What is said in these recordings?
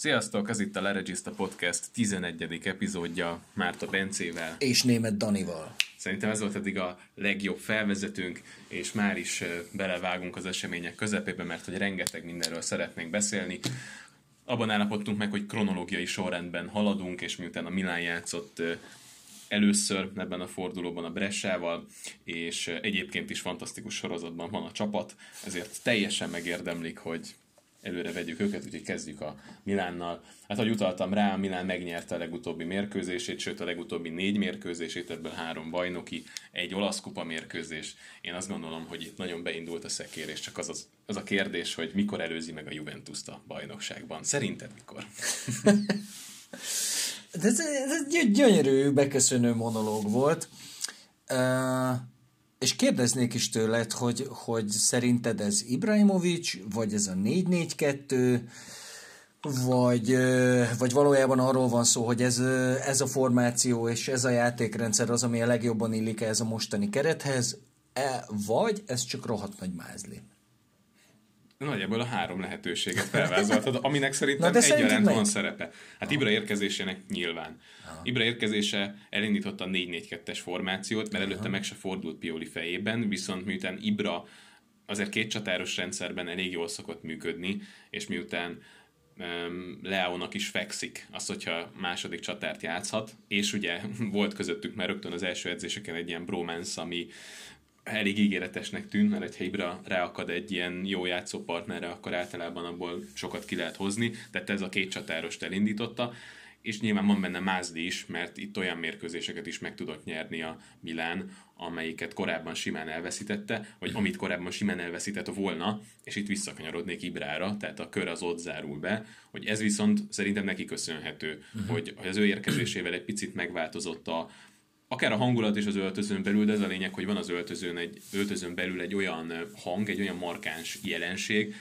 Sziasztok, ez itt a Leregista Podcast 11. epizódja Márta Bencével. És német Danival. Szerintem ez volt eddig a legjobb felvezetőnk, és már is belevágunk az események közepébe, mert hogy rengeteg mindenről szeretnénk beszélni. Abban állapodtunk meg, hogy kronológiai sorrendben haladunk, és miután a Milán játszott először ebben a fordulóban a Bressával, és egyébként is fantasztikus sorozatban van a csapat, ezért teljesen megérdemlik, hogy előre vegyük őket, úgyhogy kezdjük a Milánnal. Hát, ahogy utaltam rá, Milán megnyerte a legutóbbi mérkőzését, sőt a legutóbbi négy mérkőzését, ebből három bajnoki, egy olasz kupa mérkőzés. Én azt gondolom, hogy itt nagyon beindult a szekérés, csak az, az, az a kérdés, hogy mikor előzi meg a Juventus-t a bajnokságban. Szerinted mikor? De ez, ez egy gyönyörű, beköszönő monológ volt. Uh, és kérdeznék is tőled, hogy, hogy szerinted ez Ibrahimovic, vagy ez a 4-4-2, vagy, vagy valójában arról van szó, hogy ez, ez a formáció és ez a játékrendszer az, ami a legjobban illik ez a mostani kerethez, e, vagy ez csak rohadt nagy mázli? Nagyjából a három lehetőséget felvázoltad, aminek szerintem egyaránt van szerepe. Hát Ibra érkezésének nyilván. Aha. Ibra érkezése elindította a 4-4-2-es formációt, mert előtte meg se fordult Pioli fejében, viszont miután Ibra azért két csatáros rendszerben elég jól szokott működni, és miután um, Leónak is fekszik az, hogyha második csatárt játszhat, és ugye volt közöttük már rögtön az első edzéseken egy ilyen bromance, ami elég ígéretesnek tűnt, mert egy Ibra ráakad egy ilyen jó játszópartnerre, akkor általában abból sokat ki lehet hozni, tehát ez a két csatárost elindította, és nyilván van benne Mázdi is, mert itt olyan mérkőzéseket is meg tudott nyerni a Milán, amelyiket korábban simán elveszítette, vagy amit korábban simán elveszített volna, és itt visszakanyarodnék Ibrára, tehát a kör az ott zárul be, hogy ez viszont szerintem neki köszönhető, uh-huh. hogy az ő érkezésével egy picit megváltozott a, akár a hangulat is az öltözőn belül, de ez a lényeg, hogy van az öltözőn, egy, öltözőn belül egy olyan hang, egy olyan markáns jelenség,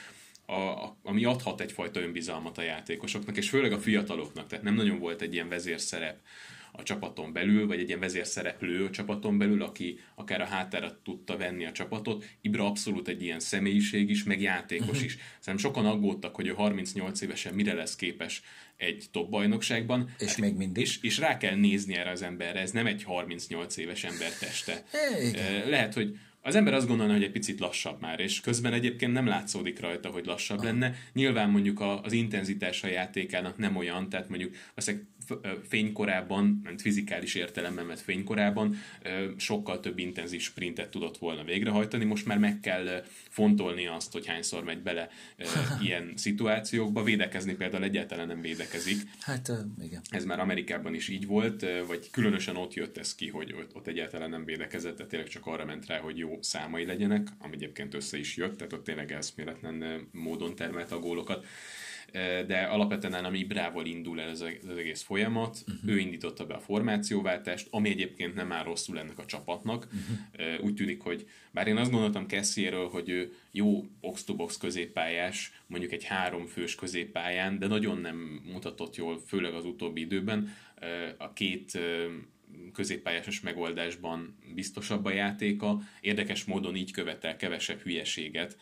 a, ami adhat egyfajta önbizalmat a játékosoknak, és főleg a fiataloknak, tehát nem nagyon volt egy ilyen vezérszerep a csapaton belül, vagy egy ilyen vezérszereplő a csapaton belül, aki akár a háttára tudta venni a csapatot. Ibra abszolút egy ilyen személyiség is, meg játékos uh-huh. is. Szerintem sokan aggódtak, hogy ő 38 évesen mire lesz képes egy top bajnokságban. És hát, még mindig. És, és rá kell nézni erre az emberre, ez nem egy 38 éves ember teste. Igen. Lehet, hogy az ember azt gondolna, hogy egy picit lassabb már, és közben egyébként nem látszódik rajta, hogy lassabb lenne. Nyilván mondjuk az intenzitása a játékának nem olyan, tehát mondjuk azt fénykorában, nem fizikális értelemben mert fénykorában sokkal több intenzív sprintet tudott volna végrehajtani. Most már meg kell fontolni azt, hogy hányszor megy bele ilyen szituációkba. Védekezni például egyáltalán nem védekezik. Hát igen. Ez már Amerikában is így volt, vagy különösen ott jött ez ki, hogy ott egyáltalán nem védekezett, tehát tényleg csak arra ment rá, hogy jó számai legyenek, ami egyébként össze is jött, tehát ott tényleg eszméletlen módon termelt a gólokat de alapvetően ami Ibrával indul el ez az egész folyamat, uh-huh. ő indította be a formációváltást, ami egyébként nem áll rosszul ennek a csapatnak. Uh-huh. Úgy tűnik, hogy bár én azt gondoltam Cassieről, hogy ő jó box-to-box középpályás, mondjuk egy háromfős középpályán, de nagyon nem mutatott jól, főleg az utóbbi időben. A két középpályásos megoldásban biztosabb a játéka, érdekes módon így követel kevesebb hülyeséget,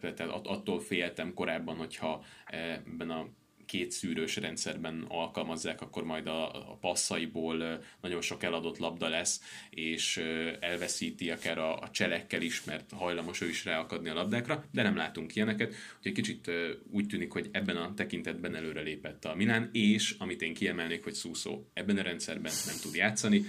tehát attól féltem korábban, hogyha ebben a két szűrős rendszerben alkalmazzák, akkor majd a, a passzaiból nagyon sok eladott labda lesz, és elveszíti akár a, a cselekkel is, mert hajlamos ő is ráakadni a labdákra, de nem látunk ilyeneket, úgyhogy kicsit úgy tűnik, hogy ebben a tekintetben előre lépett a Milán, és amit én kiemelnék, hogy Szúszó ebben a rendszerben nem tud játszani,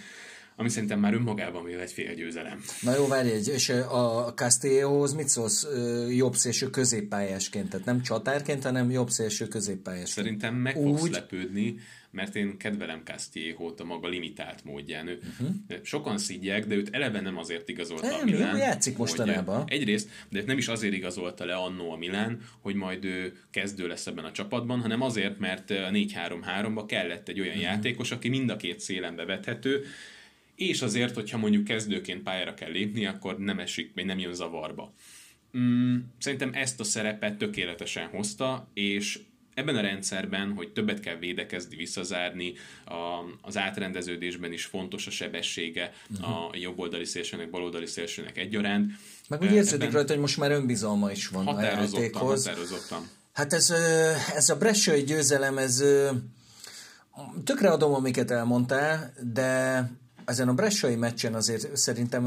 ami szerintem már önmagában még egy fél győzelem. Na jó, várj, és a Castillohoz mit szólsz jobb szélső középpályásként? Tehát nem csatárként, hanem jobb szélső középpályásként. Szerintem meg fogsz Úgy... lepődni, mert én kedvelem Castillo-t a maga limitált módján. Uh-huh. Sokan szígyek, de őt eleve nem azért igazolta nem, a Milán. Játszik mostanában. Egyrészt, de nem is azért igazolta le annó a Milán, hogy majd ő kezdő lesz ebben a csapatban, hanem azért, mert a 4-3-3-ba kellett egy olyan uh-huh. játékos, aki mind a két szélen bevethető, és azért, hogyha mondjuk kezdőként pályára kell lépni, akkor nem esik, vagy nem jön zavarba. Mm, szerintem ezt a szerepet tökéletesen hozta, és ebben a rendszerben, hogy többet kell védekezni, visszazárni, a, az átrendeződésben is fontos a sebessége uh-huh. a jobboldali szélsőnek, baloldali szélsőnek egyaránt. Meg úgy érződik rajta, hogy most már önbizalma is van a játékhoz. Határozottan. Hát ez, ez a Bressai győzelem, ez tökre adom, amiket elmondtál, de ezen a Bressai meccsen azért szerintem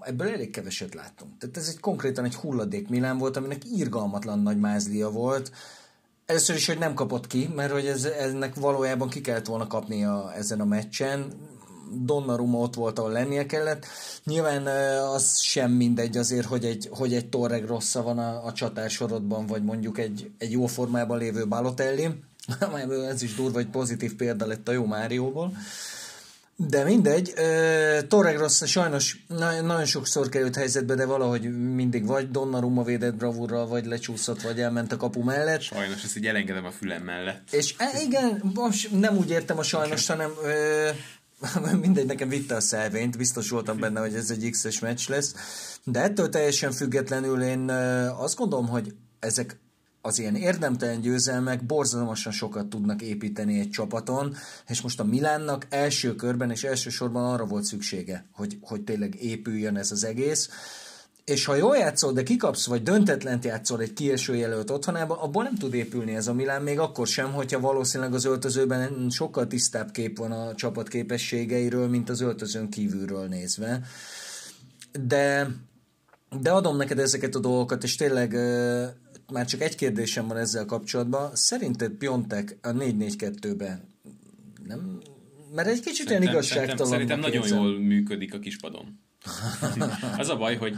ebből elég keveset láttunk. Tehát ez egy konkrétan egy hulladék Milán volt, aminek irgalmatlan nagy mázlia volt. Először is, hogy nem kapott ki, mert hogy ez, ennek valójában ki kellett volna kapnia ezen a meccsen. Donnarumma ott volt, ahol lennie kellett. Nyilván az sem mindegy azért, hogy egy, hogy egy Torreg rossza van a, a csatársorodban, vagy mondjuk egy, egy jó formában lévő Balotelli. ez is durva, hogy pozitív példa lett a jó Márióból. De mindegy, Torreg Rossz sajnos nagyon sokszor került helyzetbe, de valahogy mindig vagy Donnarumma védett bravúrral, vagy lecsúszott, vagy elment a kapu mellett. Sajnos, ezt így elengedem a fülem mellett. És e, igen, most nem úgy értem a sajnos, hanem ö, mindegy, nekem vitte a szelvényt, biztos voltam benne, hogy ez egy X-es meccs lesz, de ettől teljesen függetlenül én azt gondolom, hogy ezek az ilyen érdemtelen győzelmek borzalmasan sokat tudnak építeni egy csapaton, és most a Milánnak első körben és elsősorban arra volt szüksége, hogy, hogy tényleg épüljön ez az egész, és ha jól játszol, de kikapsz, vagy döntetlent játszol egy kieső jelölt otthonában, abból nem tud épülni ez a Milán, még akkor sem, hogyha valószínűleg az öltözőben sokkal tisztább kép van a csapat képességeiről, mint az öltözőn kívülről nézve. De, de adom neked ezeket a dolgokat, és tényleg már csak egy kérdésem van ezzel kapcsolatban. Szerinted Piontek a 4-4-2-ben nem... Mert egy kicsit szerintem, ilyen igazságtalan. Szerintem, szerintem nagyon jól működik a kispadon. az a baj, hogy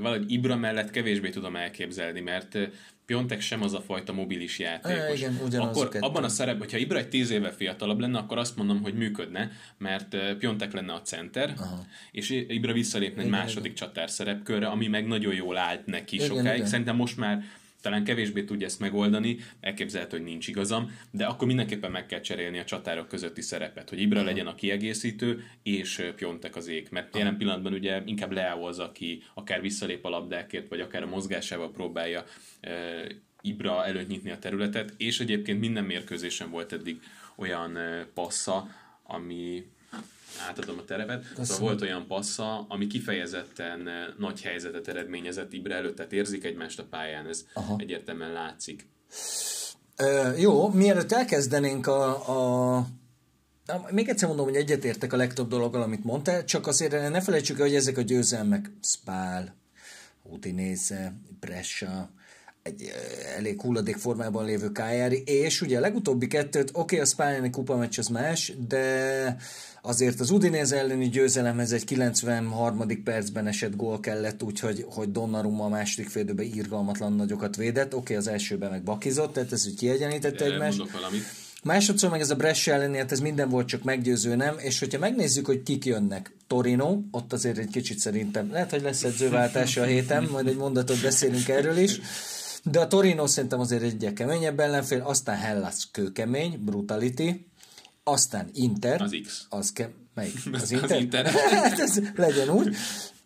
valahogy Ibra mellett kevésbé tudom elképzelni, mert Piontek sem az a fajta mobilis játékos. E, igen, akkor a abban a szerepben, hogyha Ibra egy tíz éve fiatalabb lenne, akkor azt mondom, hogy működne, mert Piontek lenne a center, Aha. és Ibra visszalépne igen, egy második igen. csatár szerepkörre, ami meg nagyon jól állt neki igen, sokáig. Igen. Szerintem most már talán kevésbé tudja ezt megoldani, elképzelhető, hogy nincs igazam, de akkor mindenképpen meg kell cserélni a csatárok közötti szerepet, hogy Ibra legyen a kiegészítő, és Piontek az ég, mert jelen pillanatban ugye inkább Leao az, aki akár visszalép a labdákért, vagy akár a mozgásával próbálja Ibra előtt nyitni a területet, és egyébként minden mérkőzésen volt eddig olyan passza, ami átadom a terepet. Köszönöm. Szóval volt olyan passza, ami kifejezetten eh, nagy helyzetet eredményezett Ibre előtt, tehát érzik egymást a pályán, ez Aha. egyértelműen látszik. Ö, jó, mielőtt elkezdenénk a, a még egyszer mondom, hogy egyetértek a legtöbb dologgal, amit mondtál, csak azért ne felejtsük el, hogy ezek a győzelmek Spál, Udinese, Brescia, egy elég hulladék formában lévő Kájári, és ugye a legutóbbi kettőt, oké, okay, a Spályáni kupa meccs az más, de azért az Udinese elleni győzelemhez egy 93. percben esett gól kellett, úgyhogy hogy Donnarumma a második félidőben írgalmatlan nagyokat védett, oké, okay, az elsőben meg bakizott, tehát ez úgy kiegyenítette egymást. Másodszor meg ez a Brescia elleni, hát ez minden volt, csak meggyőző nem, és hogyha megnézzük, hogy kik jönnek, Torino, ott azért egy kicsit szerintem, lehet, hogy lesz edzőváltás a héten, majd egy mondatot beszélünk erről is, de a Torino szerintem azért egy keményebb ellenfél, aztán Hellas kőkemény, Brutality, aztán Inter. Az X. Az ke- melyik? Az Inter? Az Inter. Hát ez legyen úgy.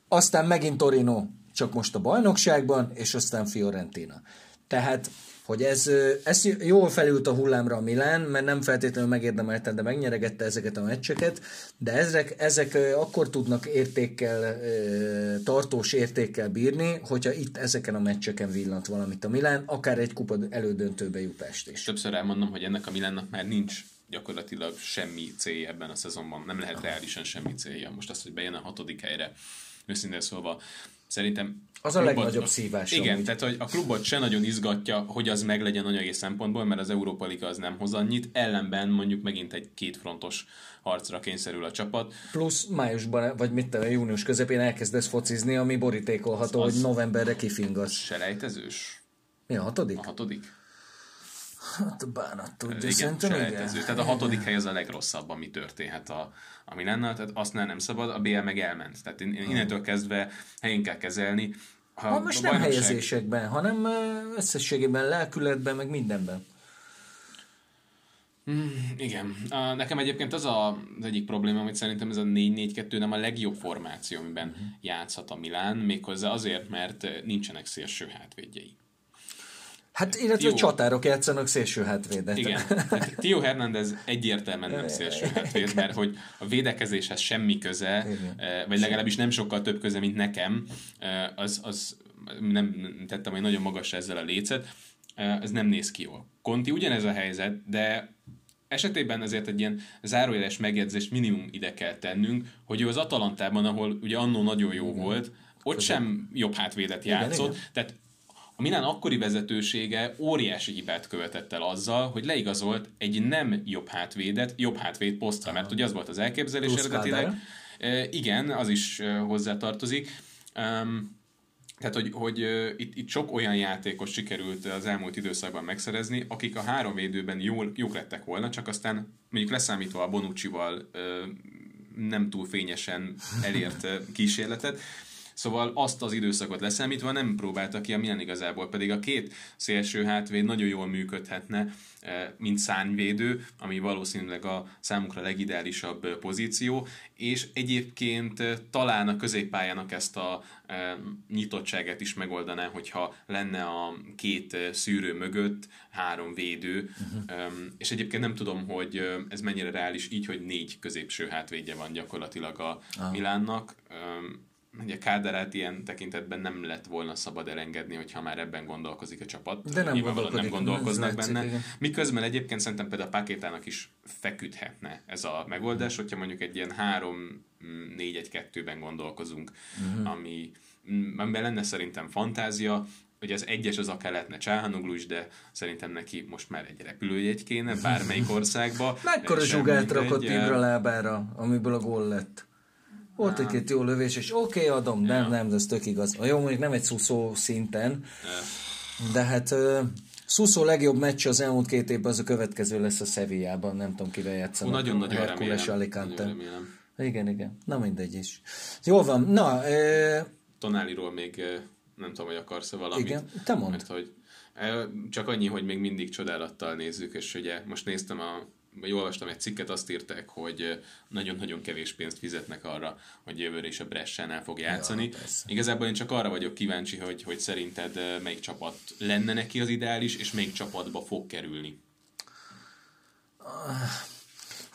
Aztán megint Torino, csak most a bajnokságban, és aztán Fiorentina. Tehát hogy ez, ez jól felült a hullámra a Milán, mert nem feltétlenül megérdemelte, de megnyeregette ezeket a meccseket, de ezek, ezek akkor tudnak értékkel, tartós értékkel bírni, hogyha itt ezeken a meccseken villant valamit a Milán, akár egy kupa elődöntőbe jutást is. Többször elmondom, hogy ennek a Milánnak már nincs gyakorlatilag semmi célja ebben a szezonban. Nem lehet reálisan semmi célja. Most azt, hogy bejön a hatodik helyre, őszintén szólva, szerintem az a klubot, legnagyobb szívás. Igen, úgy. tehát hogy a klubot se nagyon izgatja, hogy az meglegyen anyagi szempontból, mert az Európa Liga az nem hoz annyit, ellenben mondjuk megint egy kétfrontos harcra kényszerül a csapat. Plusz májusban, vagy mit te, június közepén elkezdesz focizni, ami borítékolható, az, hogy novemberre kifingasz. Selejtezős? Mi a hatodik? A hatodik. Hát bánat tudja, igen, szerintem igen. Tehát a hatodik hely az a legrosszabb, ami történhet a, ami lenne, tehát azt nem szabad, a BL meg elment. Tehát innentől kezdve helyén kell kezelni. Ha, ha most nem bajnokság... helyezésekben, hanem összességében, lelkületben, meg mindenben. Mm, igen. Uh, nekem egyébként az a, az egyik probléma, hogy szerintem ez a 4-4-2 nem a legjobb formáció, amiben uh-huh. játszhat a Milán, méghozzá azért, mert nincsenek szélső hátvédjei. Hát, illetve Tio... csatárok játszanak szélső hátvédet. Igen. Hát Tio Hernández egyértelműen nem szélső hátvéd, mert hogy a védekezéshez semmi köze, Igen. Eh, vagy legalábbis nem sokkal több köze, mint nekem, eh, az, az nem tettem hogy nagyon magas ezzel a lécet. ez nem néz ki jól. Conti ugyanez a helyzet, de esetében ezért egy ilyen zárójeles megjegyzést minimum ide kell tennünk, hogy ő az Atalantában, ahol ugye annó nagyon jó igen. volt, ott Közben. sem jobb hátvédet játszott, igen, igen. tehát a Milán akkori vezetősége óriási hibát követett el azzal, hogy leigazolt egy nem jobb hátvédet, jobb hátvéd posztra, mert ugye az volt az elképzelés Plusz eredetileg. E, igen, az is hozzátartozik. Um, tehát, hogy, hogy itt, itt sok olyan játékos sikerült az elmúlt időszakban megszerezni, akik a három védőben jól, jók lettek volna, csak aztán mondjuk leszámítva a Bonucci-val nem túl fényesen elért kísérletet, Szóval azt az időszakot leszámítva nem próbálta ki a Milan igazából, pedig a két szélső hátvéd nagyon jól működhetne, eh, mint szárnyvédő, ami valószínűleg a számukra legideálisabb eh, pozíció, és egyébként eh, talán a középpályának ezt a nyitottságát is megoldaná, hogyha lenne a két szűrő mögött három védő, uh-huh. és egyébként nem tudom, hogy ez mennyire reális így, hogy négy középső hátvédje van gyakorlatilag a ah. Milánnak ugye Káderát ilyen tekintetben nem lett volna szabad elengedni, hogyha már ebben gondolkozik a csapat. De nem, gondolkodik, nem gondolkoznak látszik, benne. Igen. Miközben egyébként szerintem például a Pakétának is feküdhetne ez a megoldás, hogyha mondjuk egy ilyen 3-4-1-2-ben gondolkozunk, uh-huh. ami, amiben lenne szerintem fantázia, hogy az egyes az akár lehetne Csáhanoglu is, de szerintem neki most már egy repülőjegy kéne bármelyik országba. Mekkora zsugát rakott Ibra lábára, amiből a gól lett? Volt egy-két jó lövés, és oké, okay, adom, nem, ja. nem, de ez tök igaz. A jó, mondjuk nem egy szuszó szinten, ja. de hát uh, Szuszó legjobb meccs az elmúlt két évben, az a következő lesz a Sevillában, nem tudom kivel játszanak. Nagyon-nagyon remélem. Alicante. Nagyon remélem. Igen, igen. Na mindegy is. Jól van. Na, uh, Tonáliról még nem tudom, hogy akarsz-e valamit. Igen, te mondd. Mert hogy csak annyi, hogy még mindig csodálattal nézzük, és ugye most néztem a vagy olvastam egy cikket, azt írták, hogy nagyon-nagyon kevés pénzt fizetnek arra, hogy jövőre is a Bressánál fog játszani. Ja, Igazából én csak arra vagyok kíváncsi, hogy, hogy szerinted melyik csapat lenne neki az ideális, és melyik csapatba fog kerülni.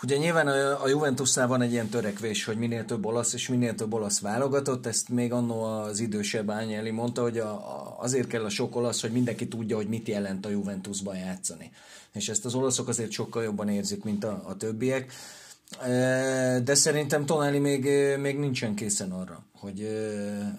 Ugye nyilván a, a Juventusnál van egy ilyen törekvés, hogy minél több olasz és minél több olasz válogatott, ezt még annó az idősebb Ányeli mondta, hogy a, a, azért kell a sok olasz, hogy mindenki tudja, hogy mit jelent a Juventusban játszani és ezt az olaszok azért sokkal jobban érzik, mint a, a többiek. De szerintem Tonali még, még nincsen készen arra, hogy,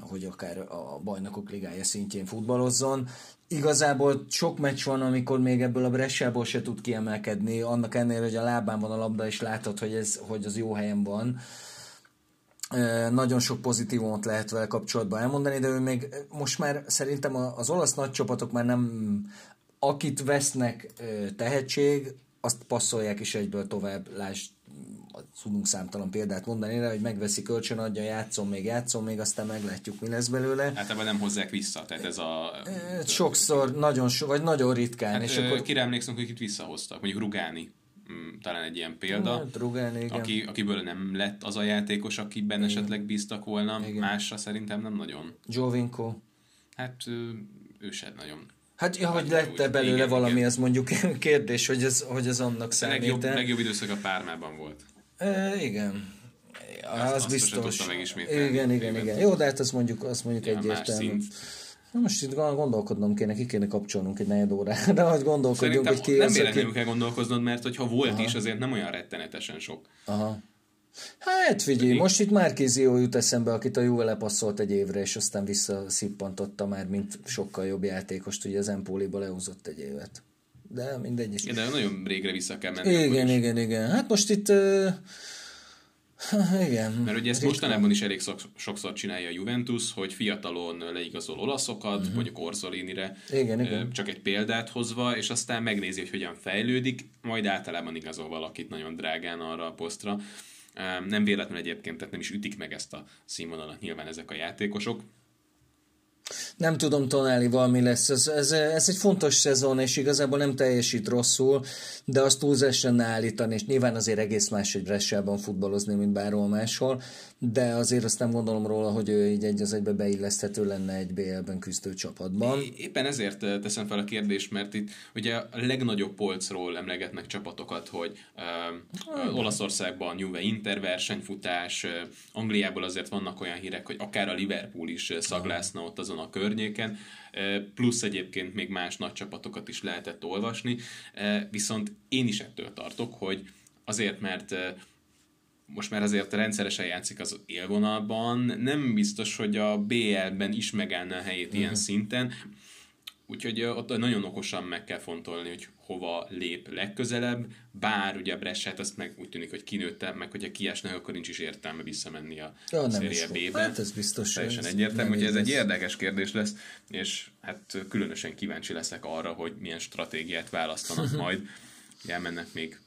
hogy akár a bajnokok ligája szintjén futballozzon. Igazából sok meccs van, amikor még ebből a Bressából se tud kiemelkedni, annak ennél, hogy a lábán van a labda, és látod, hogy, ez, hogy az jó helyen van. Nagyon sok pozitívumot lehet vele kapcsolatban elmondani, de ő még most már szerintem az olasz nagy csapatok már nem akit vesznek tehetség, azt passzolják is egyből tovább, lásd, tudunk számtalan példát mondani rá, hogy megveszi kölcsön, adja, játszom még, játszom még, aztán meglátjuk, mi lesz belőle. Hát ebben nem hozzák vissza, tehát ez a... Sokszor, nagyon so, vagy nagyon ritkán. Hát, és akkor... Kire emlékszem, hogy itt visszahoztak, mondjuk Rugáni mm, talán egy ilyen példa, hát, Rugáni, igen. Aki, akiből nem lett az a játékos, akiben igen. esetleg bíztak volna, igen. másra szerintem nem nagyon. Jovinko. Hát ő, sem nagyon. Hát, ja, hogy lett-e belőle igen, valami, igen. ez mondjuk kérdés, hogy ez, hogy ez annak számít. Legjobb, legjobb időszak a Pármában volt. E, igen. Az azt biztos. Igen, igen, igen. Jó, de hát azt mondjuk, azt mondjuk ja, egyértelmű. Na most itt gondolkodnom kéne, ki kéne kapcsolnunk egy negyed órára, hogy gondolkodjunk, Szerintem hogy ki nem az, véletlenül aki... kell gondolkoznod, mert hogyha volt Aha. is, azért nem olyan rettenetesen sok. Aha. Hát figyelj, most itt Márkézió jut eszembe, akit a Juve lepasszolt egy évre, és aztán visszaszippantotta már, mint sokkal jobb játékost, ugye az Empóliba lehozott egy évet. De mindegy is. De nagyon régre vissza kell menni. Igen, igen, igen. Hát most itt... Uh, igen. Mert ugye ezt mostanában is elég sokszor csinálja a Juventus, hogy fiatalon leigazol olaszokat, uh-huh. mondjuk Orzolinire, igen, igen. csak egy példát hozva, és aztán megnézi, hogy hogyan fejlődik, majd általában igazol valakit nagyon drágán arra a posztra. Nem véletlen egyébként, tehát nem is ütik meg ezt a színvonalat nyilván ezek a játékosok. Nem tudom Tonálival mi lesz. Ez, ez, ez egy fontos szezon, és igazából nem teljesít rosszul, de azt túlzásan állítani, és nyilván azért egész más egy Bressában futballozni, mint bárhol máshol, de azért azt nem gondolom róla, hogy ő így egy az egybe beilleszthető lenne egy BL-ben küzdő csapatban. Éppen ezért teszem fel a kérdést, mert itt ugye a legnagyobb polcról emlegetnek csapatokat, hogy uh, Olaszországban Juve Inter versenyfutás, uh, Angliából azért vannak olyan hírek, hogy akár a Liverpool is szaglászna ott azon a környéken, plusz egyébként még más nagy csapatokat is lehetett olvasni, viszont én is ettől tartok, hogy azért, mert most már azért rendszeresen játszik az élvonalban, nem biztos, hogy a BL-ben is megállna a helyét uh-huh. ilyen mhm. szinten, úgyhogy ott nagyon okosan meg kell fontolni, hogy hova lép legközelebb, bár ugye a Bresset azt meg úgy tűnik, hogy kinőtte, meg hogyha kiesnek, akkor nincs is értelme visszamenni a ja, Serie B-be. Hát ez biztos. Teljesen egyértelmű, hogy ez egy érdekes kérdés lesz, és hát különösen kíváncsi leszek arra, hogy milyen stratégiát választanak majd. Elmennek még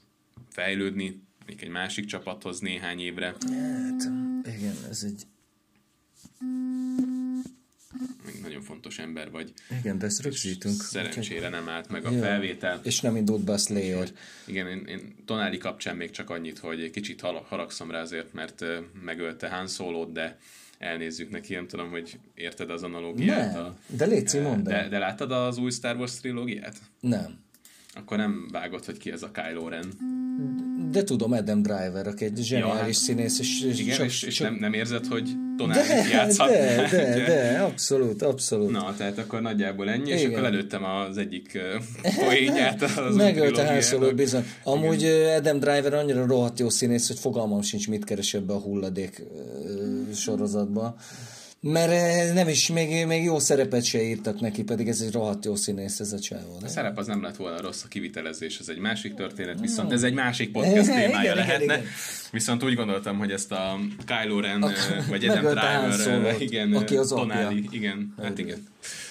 fejlődni, még egy másik csapathoz néhány évre. Hát, igen, ez egy még nagyon fontos ember vagy. Igen, de ezt rögzítünk. Szerencsére nem állt meg a Jó. felvétel. És nem indult be a Slayer. Igen, én, én Tonáli kapcsán még csak annyit, hogy egy kicsit haragszom rá azért, mert megölte Han solo de elnézzük neki, nem tudom, hogy érted az analógiát. Nem, a, de légy de, de láttad az új Star Wars trilógiát? Nem. Akkor nem vágott, hogy ki ez a Kylo Ren. De tudom, Adam Driver, aki egy zseniális ja, hát, színész. És, és igen, csak, és, és csak... Nem, nem érzed, hogy Tonállit játszhat? De, de, de, abszolút, abszolút. Na, tehát akkor nagyjából ennyi, igen. és akkor előttem az egyik poénját. Az Megölte hányszólót bizony. Amúgy igen. Adam Driver annyira rohadt jó színész, hogy fogalmam sincs, mit keres ebbe a hulladék sorozatba. Mert eh, nem is, még, még jó szerepet se írtak neki, pedig ez egy rohadt jó színész ez a csávó. A szerep az nem lett volna rossz, a kivitelezés ez egy másik történet, viszont ez egy másik podcast témája igen, lehetne. Igen, igen. Viszont úgy gondoltam, hogy ezt a Kylo Ren, a, eh, vagy Adam Driver, eh, igen, aki az Tonali, igen, hát igen.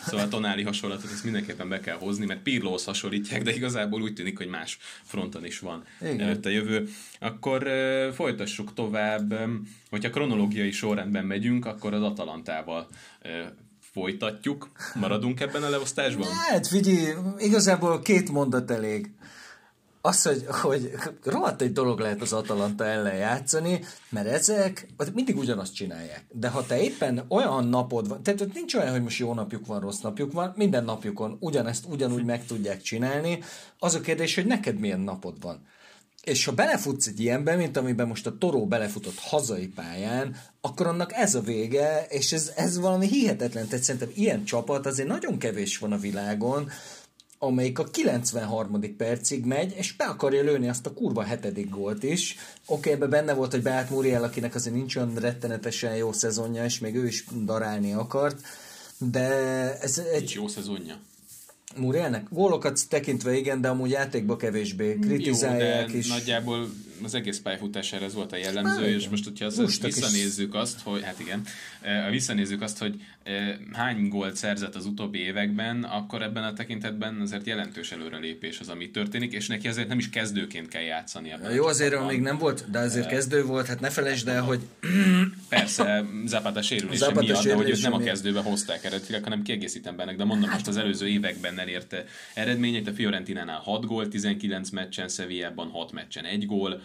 Szóval a tonáli hasonlatot ezt mindenképpen be kell hozni, mert Pirlóhoz hasonlítják, de igazából úgy tűnik, hogy más fronton is van Igen. előtt a jövő. Akkor folytassuk tovább. Hogyha kronológiai sorrendben megyünk, akkor az Atalantával folytatjuk. Maradunk ebben a leosztásban? Hát, figyelj, igazából két mondat elég az, hogy, hogy rohadt egy dolog lehet az Atalanta ellen játszani, mert ezek mindig ugyanazt csinálják. De ha te éppen olyan napod van, tehát nincs olyan, hogy most jó napjuk van, rossz napjuk van, minden napjukon ugyanezt ugyanúgy meg tudják csinálni. Az a kérdés, hogy neked milyen napod van. És ha belefutsz egy ilyenbe, mint amiben most a Toró belefutott hazai pályán, akkor annak ez a vége, és ez, ez valami hihetetlen. Tehát szerintem ilyen csapat azért nagyon kevés van a világon, amelyik a 93. percig megy, és be akarja lőni azt a kurva hetedik gólt is. Oké, okay, ebben benne volt, hogy Beát Muriel, akinek azért nincs olyan rettenetesen jó szezonja, és még ő is darálni akart, de ez egy... Nincs jó szezonja. Murielnek? Gólokat tekintve igen, de amúgy játékba kevésbé kritizálják Jó, de is. nagyjából az egész pályafutására ez volt a jellemző, Há, és most, hogyha az, visszanézzük is. azt, hogy, hát igen, visszanézzük azt, hogy hány gólt szerzett az utóbbi években, akkor ebben a tekintetben azért jelentős előrelépés az, ami történik, és neki azért nem is kezdőként kell játszani. Ebben Jó, azért még nem volt, de azért kezdő volt, hát ne felejtsd el, hogy... Persze, Zapata sérülése Zapata miatt, de hogy őt nem a kezdőbe hozták eredetileg, hanem kiegészítem benne, de mondom, hát, most az előző években elérte eredményeit, a Fiorentinánál 6 gól, 19 meccsen, Sevillában 6 meccsen 1 gól,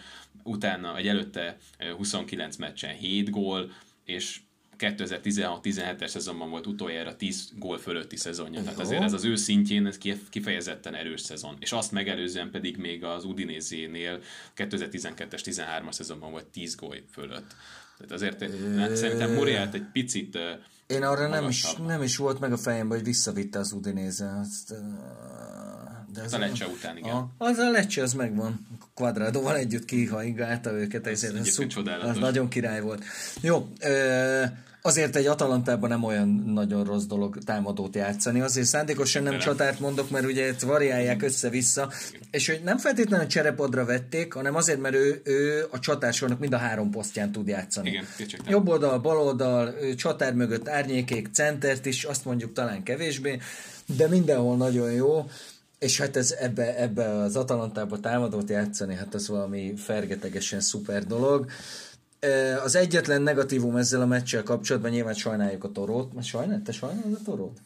utána, vagy előtte 29 meccsen 7 gól, és 2016-17-es szezonban volt utoljára 10 gól fölötti szezonja. Tehát azért ez az ő szintjén ez kifejezetten erős szezon. És azt megelőzően pedig még az Udinézénél 2012-es 13-as szezonban volt 10 gól fölött. Tehát azért hát szerintem Murielt egy picit Én arra nem is, nem is volt meg a fejemben, hogy visszavitte az Udinéze. Azt, de ez a Lecce után, igen. A, az a Lecce, az megvan. Quadradoval együtt kihaigálta őket. Ez, ez, ez, az nagyon király volt. Jó, ö, azért egy Atalantában nem olyan nagyon rossz dolog támadót játszani. Azért szándékosan nem csatárt mondok, mert ugye ezt variálják össze-vissza, és hogy nem feltétlenül cserepadra vették, hanem azért, mert ő, ő a csatársornak mind a három posztján tud játszani. Igen, Jobb oldal, bal oldal, csatár mögött árnyékék, centert is, azt mondjuk talán kevésbé, de mindenhol nagyon jó. És hát ez ebbe, ebbe az Atalantába támadót játszani, hát az valami fergetegesen szuper dolog. Az egyetlen negatívum ezzel a meccsel kapcsolatban nyilván sajnáljuk a torót. Mert sajnál? Te sajnálod a torót?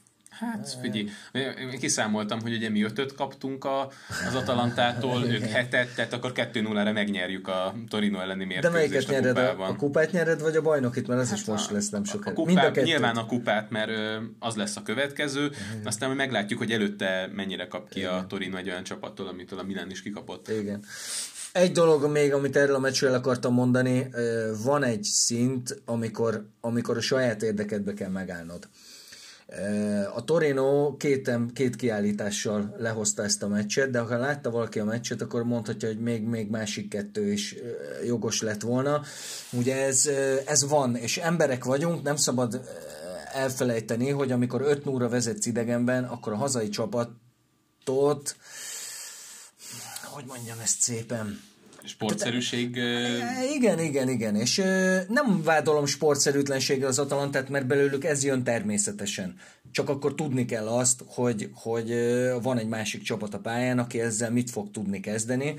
Hát figyelj, én kiszámoltam, hogy ugye mi ötöt kaptunk a, az Atalantától, ők hetet, tehát akkor 2-0-ra megnyerjük a Torino elleni mérkőzést De melyiket a nyered? A, a kupát nyered, vagy a bajnokit? Mert ez hát is most a, lesz nem sokára. A kupát, a nyilván a kupát, mert az lesz a következő, Igen. aztán majd meglátjuk, hogy előtte mennyire kap ki Igen. a Torino egy olyan csapattól, amitől a Milan is kikapott. Igen. Egy dolog még, amit erről a meccsről akartam mondani, van egy szint, amikor, amikor a saját érdekedbe kell megállnod A Torino két, két kiállítással lehozta ezt a meccset, de ha látta valaki a meccset, akkor mondhatja, hogy még, még másik kettő is jogos lett volna. Ugye ez, ez van, és emberek vagyunk, nem szabad elfelejteni, hogy amikor 5 0 vezetsz idegenben, akkor a hazai csapatot, hogy mondjam ezt szépen, Sportszerűség... Tehát, igen, igen, igen. És nem vádolom sportszerűtlenséggel az Atalantát, mert belőlük ez jön természetesen. Csak akkor tudni kell azt, hogy, hogy van egy másik csapat a pályán, aki ezzel mit fog tudni kezdeni.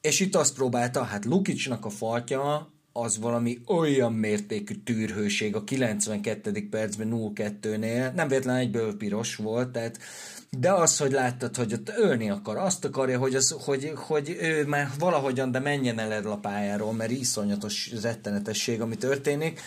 És itt azt próbálta, hát Lukicsnak a faltja az valami olyan mértékű tűrhőség a 92. percben 0-2-nél, nem véletlen egyből piros volt, tehát de az, hogy láttad, hogy ott ölni akar, azt akarja, hogy, az, hogy, hogy ő már valahogyan, de menjen el erről a pályáról, mert iszonyatos rettenetesség, ami történik.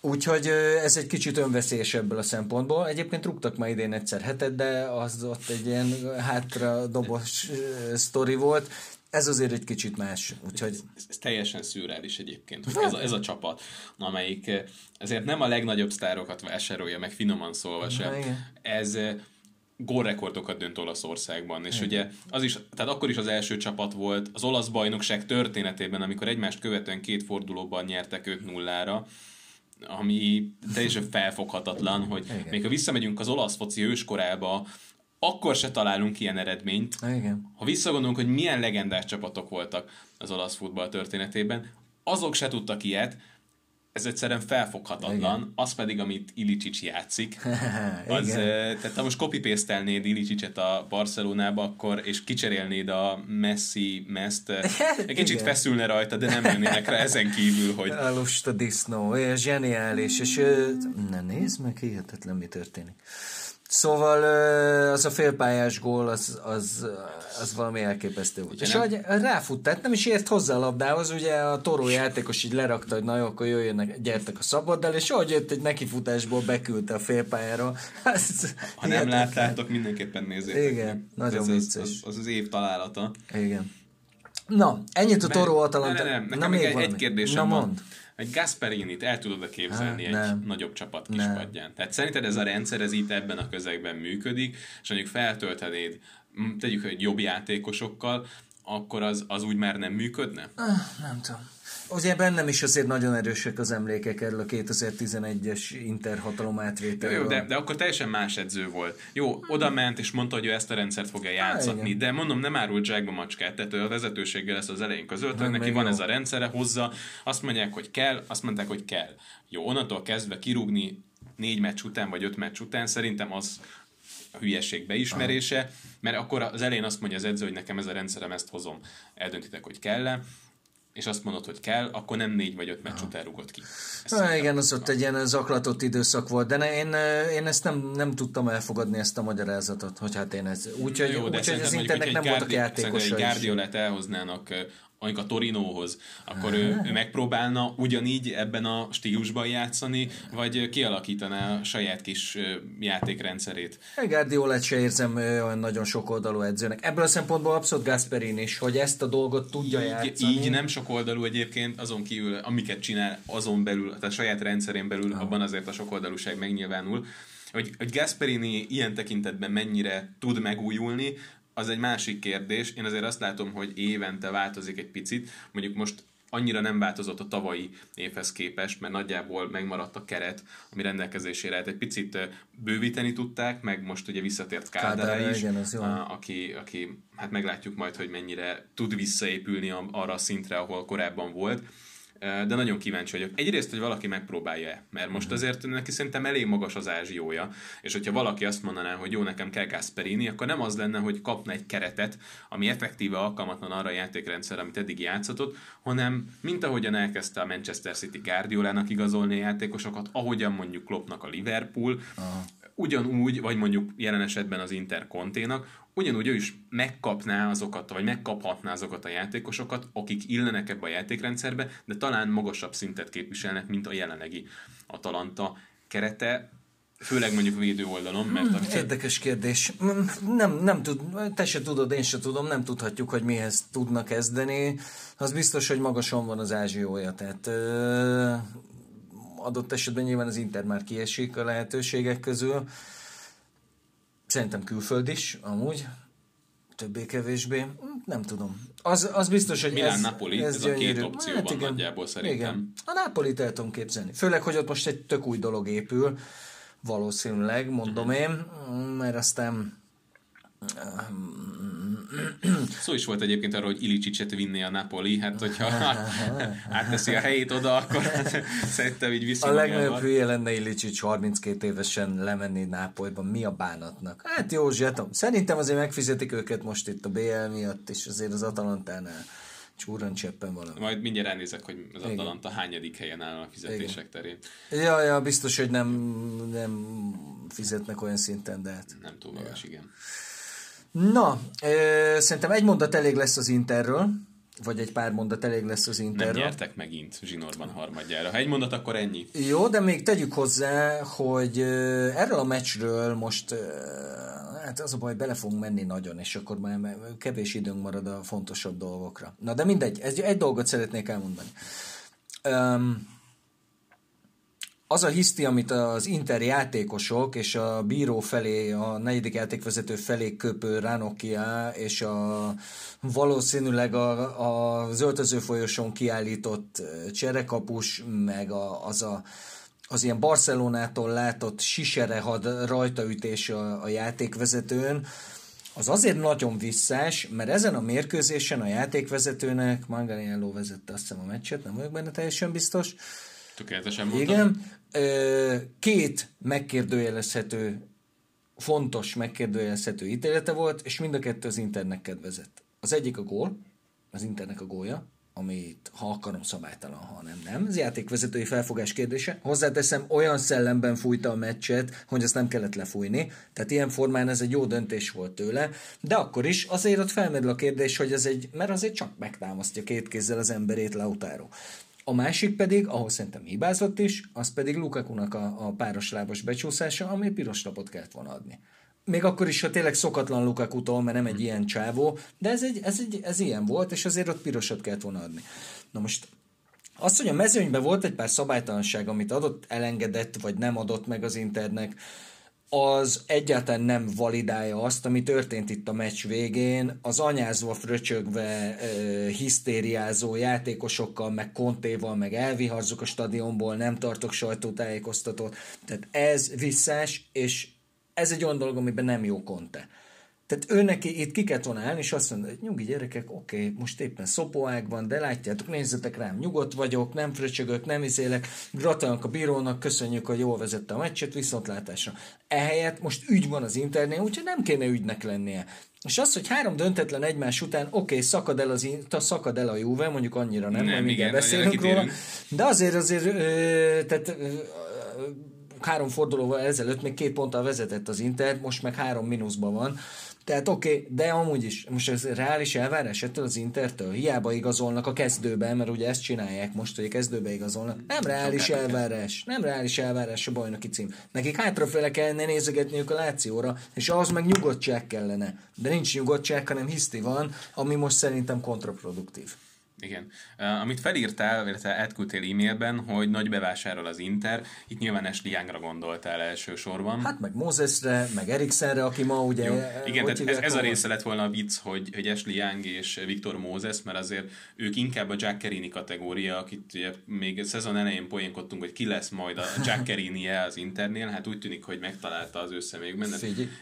Úgyhogy ez egy kicsit önveszélyes ebből a szempontból. Egyébként rúgtak ma idén egyszer hetet, de az ott egy ilyen hátra dobos sztori volt. Ez azért egy kicsit más. Úgyhogy... Ez, ez teljesen szürreális egyébként, hogy ez a, ez a csapat, amelyik ezért nem a legnagyobb sztárokat vásárolja, meg finoman szólva sem. Ez gólrekordokat dönt Olaszországban, és Igen. ugye az is, tehát akkor is az első csapat volt az olasz bajnokság történetében, amikor egymást követően két fordulóban nyertek 5-0-ra, ami teljesen felfoghatatlan, hogy Igen. még ha visszamegyünk az olasz foci őskorába, akkor se találunk ilyen eredményt. Igen. Ha visszagondolunk, hogy milyen legendás csapatok voltak az olasz futball történetében, azok se tudtak ilyet, ez egyszerűen felfoghatatlan, Igen. az pedig, amit Ilicsics játszik, az, tehát ha most copy Ilicsicsot a Barcelonába, akkor, és kicserélnéd a Messi meszt, egy kicsit Igen. feszülne rajta, de nem jönnének rá ezen kívül, hogy... A lusta disznó, zseniális, és ne nézd meg, hihetetlen mi történik. Szóval az a félpályás gól, az, az, az valami elképesztő volt. És hogy ráfut, tehát nem is ért hozzá a labdához, ugye a toró játékos így lerakta, hogy na jó, akkor jöjjenek, gyertek a szabaddal, és ahogy jött egy nekifutásból, beküldte a félpályára. Ez ha nem láttátok, mindenképpen nézzétek. Igen, meg. nagyon ez, vicces. Az, az, az, év találata. Igen. Na, ennyit a Toró Atalanta. Nem, nem, nem. Nekem Na, még egy, egy kérdésem Na, mond. van egy Gasperini-t el tudod-e képzelni hát, egy nagyobb csapat kispadján? Tehát szerinted ez a rendszer, ez itt ebben a közegben működik, és mondjuk feltöltenéd, tegyük egy jobb játékosokkal, akkor az, az úgy már nem működne? Nem tudom. Ugye bennem is azért nagyon erősek az emlékek erről a 2011-es interhatalom átvételről. Jó, de, de akkor teljesen más edző volt. Jó, oda ment és mondta, hogy ő ezt a rendszert fogja játszatni, de mondom, nem árult zsákba macskát, tehát a vezetőséggel lesz az elején között, hogy neki van jó. ez a rendszere, hozza, azt mondják, hogy kell, azt mondták, hogy kell. Jó, onnantól kezdve kirúgni négy meccs után, vagy öt meccs után, szerintem az a hülyeség beismerése, mert akkor az elején azt mondja az edző, hogy nekem ez a rendszerem, ezt hozom. Eldöntitek, hogy kell és azt mondod, hogy kell, akkor nem négy vagy öt meccs után rúgott ki. Há, igen, az ott egy ilyen zaklatott időszak volt, de ne, én, én ezt nem, nem tudtam elfogadni, ezt a magyarázatot, hogy hát én ez... Úgyhogy úgy, úgy, az internet nem voltak játékosai. Egy Guardiolát elhoznának mondjuk a Torinóhoz, akkor ő, ő megpróbálna ugyanígy ebben a stílusban játszani, vagy kialakítaná a saját kis játékrendszerét. Guardiolát se érzem olyan nagyon sok oldalú edzőnek. Ebből a szempontból abszolút Gasperin is, hogy ezt a dolgot tudja játszani. Így nem sok oldalú egyébként, azon kívül, amiket csinál, azon belül, tehát a saját rendszerén belül, ah. abban azért a sok oldalúság megnyilvánul hogy, hogy Gasperini ilyen tekintetben mennyire tud megújulni, az egy másik kérdés. Én azért azt látom, hogy évente változik egy picit. Mondjuk most annyira nem változott a tavalyi évhez képest, mert nagyjából megmaradt a keret, ami rendelkezésére hát egy picit bővíteni tudták, meg most ugye visszatért Kádár is, igen, az jó. aki, aki hát meglátjuk majd, hogy mennyire tud visszaépülni arra a szintre, ahol korábban volt de nagyon kíváncsi vagyok. Egyrészt, hogy valaki megpróbálja-e, mert most mhm. azért neki szerintem elég magas az ázsiója, és hogyha valaki azt mondaná, hogy jó, nekem kell Gasperini, akkor nem az lenne, hogy kapna egy keretet, ami effektíve alkalmatlan arra a játékrendszer, amit eddig játszott, hanem mint ahogyan elkezdte a Manchester City Guardiolának igazolni a játékosokat, ahogyan mondjuk Kloppnak a Liverpool, Aha ugyanúgy, vagy mondjuk jelen esetben az Inter Conténak, ugyanúgy ő is megkapná azokat, vagy megkaphatná azokat a játékosokat, akik illenek ebbe a játékrendszerbe, de talán magasabb szintet képviselnek, mint a jelenlegi Atalanta kerete, főleg mondjuk védő oldalon, mert... Hmm, amit... Érdekes kérdés. Nem, nem tud, te se tudod, én se tudom, nem tudhatjuk, hogy mihez tudnak kezdeni. Az biztos, hogy magasan van az ázsiója, tehát adott esetben nyilván az Inter már kiesik a lehetőségek közül. Szerintem külföld is, amúgy többé-kevésbé, nem tudom. Az, az biztos, hogy Milán ez, Napoli, ez, ez a két opció hát van igen, nagyjából szerintem. Igen. A Napoli el tudom képzelni. Főleg, hogy ott most egy tök új dolog épül, valószínűleg, mondom uh-huh. én, mert aztán Szó is volt egyébként arról, hogy Ilicsicset vinné a Napoli, hát hogyha átteszi a helyét oda, akkor szerintem így viszi A legnagyobb hülye lenne Ilicsics 32 évesen lemenni Nápolyba, mi a bánatnak? Hát jó, zsetom. Szerintem azért megfizetik őket most itt a BL miatt, és azért az Atalantánál csúran cseppen valami. Majd mindjárt elnézek, hogy az Atalanta hányadik helyen áll a fizetések Igen. terén. Ja, ja, biztos, hogy nem, nem fizetnek olyan szinten, de hát... Nem túl magas, ja. igen. Na, ö, szerintem egy mondat elég lesz az Interről, vagy egy pár mondat elég lesz az Interről. Nem nyertek megint zsinórban harmadjára. Ha egy mondat, akkor ennyi. Jó, de még tegyük hozzá, hogy erről a meccsről most, hát az a baj, bele fogunk menni nagyon, és akkor már kevés időnk marad a fontosabb dolgokra. Na, de mindegy, ez egy dolgot szeretnék elmondani. Um, az a hiszti, amit az Inter játékosok és a bíró felé, a negyedik játékvezető felé köpő Ranokia és a valószínűleg a, a zöldöző folyosón kiállított cserekapus, meg a, az a az ilyen Barcelonától látott siserehad rajtaütés a, a játékvezetőn, az azért nagyon visszás, mert ezen a mérkőzésen a játékvezetőnek, Manganiello vezette azt hiszem a meccset, nem vagyok benne teljesen biztos, Tökéletesen mondtam. Igen, két megkérdőjelezhető, fontos megkérdőjelezhető ítélete volt, és mind a kettő az Internek kedvezett. Az egyik a gól, az Internek a gólja, amit ha akarom szabálytalan, ha nem, nem. Ez játékvezetői felfogás kérdése. Hozzáteszem, olyan szellemben fújta a meccset, hogy azt nem kellett lefújni. Tehát ilyen formán ez egy jó döntés volt tőle. De akkor is azért ott felmerül a kérdés, hogy ez egy, mert azért csak megtámasztja két kézzel az emberét Lautaro. A másik pedig, ahol szerintem hibázott is, az pedig Lukaku-nak a, a páros lábas becsúszása, ami piros lapot kellett volna adni. Még akkor is, ha tényleg szokatlan lukaku mert nem egy ilyen csávó, de ez, egy, ez, egy, ez ilyen volt, és azért ott pirosat kellett volna adni. Na most az, hogy a mezőnyben volt egy pár szabálytalanság, amit adott, elengedett, vagy nem adott meg az Internek, az egyáltalán nem validálja azt, ami történt itt a meccs végén, az anyázva, fröcsögve, hisztériázó játékosokkal, meg kontéval, meg elviharzok a stadionból, nem tartok sajtótájékoztatót. Tehát ez visszás, és ez egy olyan dolog, amiben nem jó konte. Tehát ő neki itt ki kellett volna állni, és azt mondja, hogy nyugi gyerekek, oké, okay, most éppen szopóág van, de látjátok, nézzetek rám, nyugodt vagyok, nem fröcsögök, nem izélek, gratulálok a bírónak, köszönjük, hogy jól vezette a meccset, viszontlátásra. Ehelyett most ügy van az interneten, úgyhogy nem kéne ügynek lennie. És az, hogy három döntetlen egymás után, oké, okay, szakad, el az, szakad el a Juve, mondjuk annyira nem, nem majd igen, beszélünk róla, de azért azért, ö, tehát ö, három fordulóval ezelőtt még két ponttal vezetett az Inter, most meg három mínuszban van. Tehát oké, okay, de amúgy is, most ez reális elvárás ettől az Intertől? Hiába igazolnak a kezdőben, mert ugye ezt csinálják most, hogy a kezdőbe igazolnak. Nem reális elvárás, nem reális elvárás a bajnoki cím. Nekik hátrafele kellene nézegetniük a Lációra, és ahhoz meg nyugodtság kellene. De nincs nyugodtság, hanem hiszti van, ami most szerintem kontraproduktív. Igen. Uh, amit felírtál, illetve átküldtél e-mailben, hogy nagy bevásárol az Inter, itt nyilván Ashley Youngra gondoltál elsősorban. Hát meg Mosesre, meg Eriksenre, aki ma ugye... Jó. Igen, tehát ez, ez a része lett volna a vicc, hogy, hogy Ashley Young és Viktor Moses, mert azért ők inkább a Jack Kerini kategória, akit ugye még szezon elején poénkodtunk, hogy ki lesz majd a Jack kerini az Internél, hát úgy tűnik, hogy megtalálta az ő személyükben.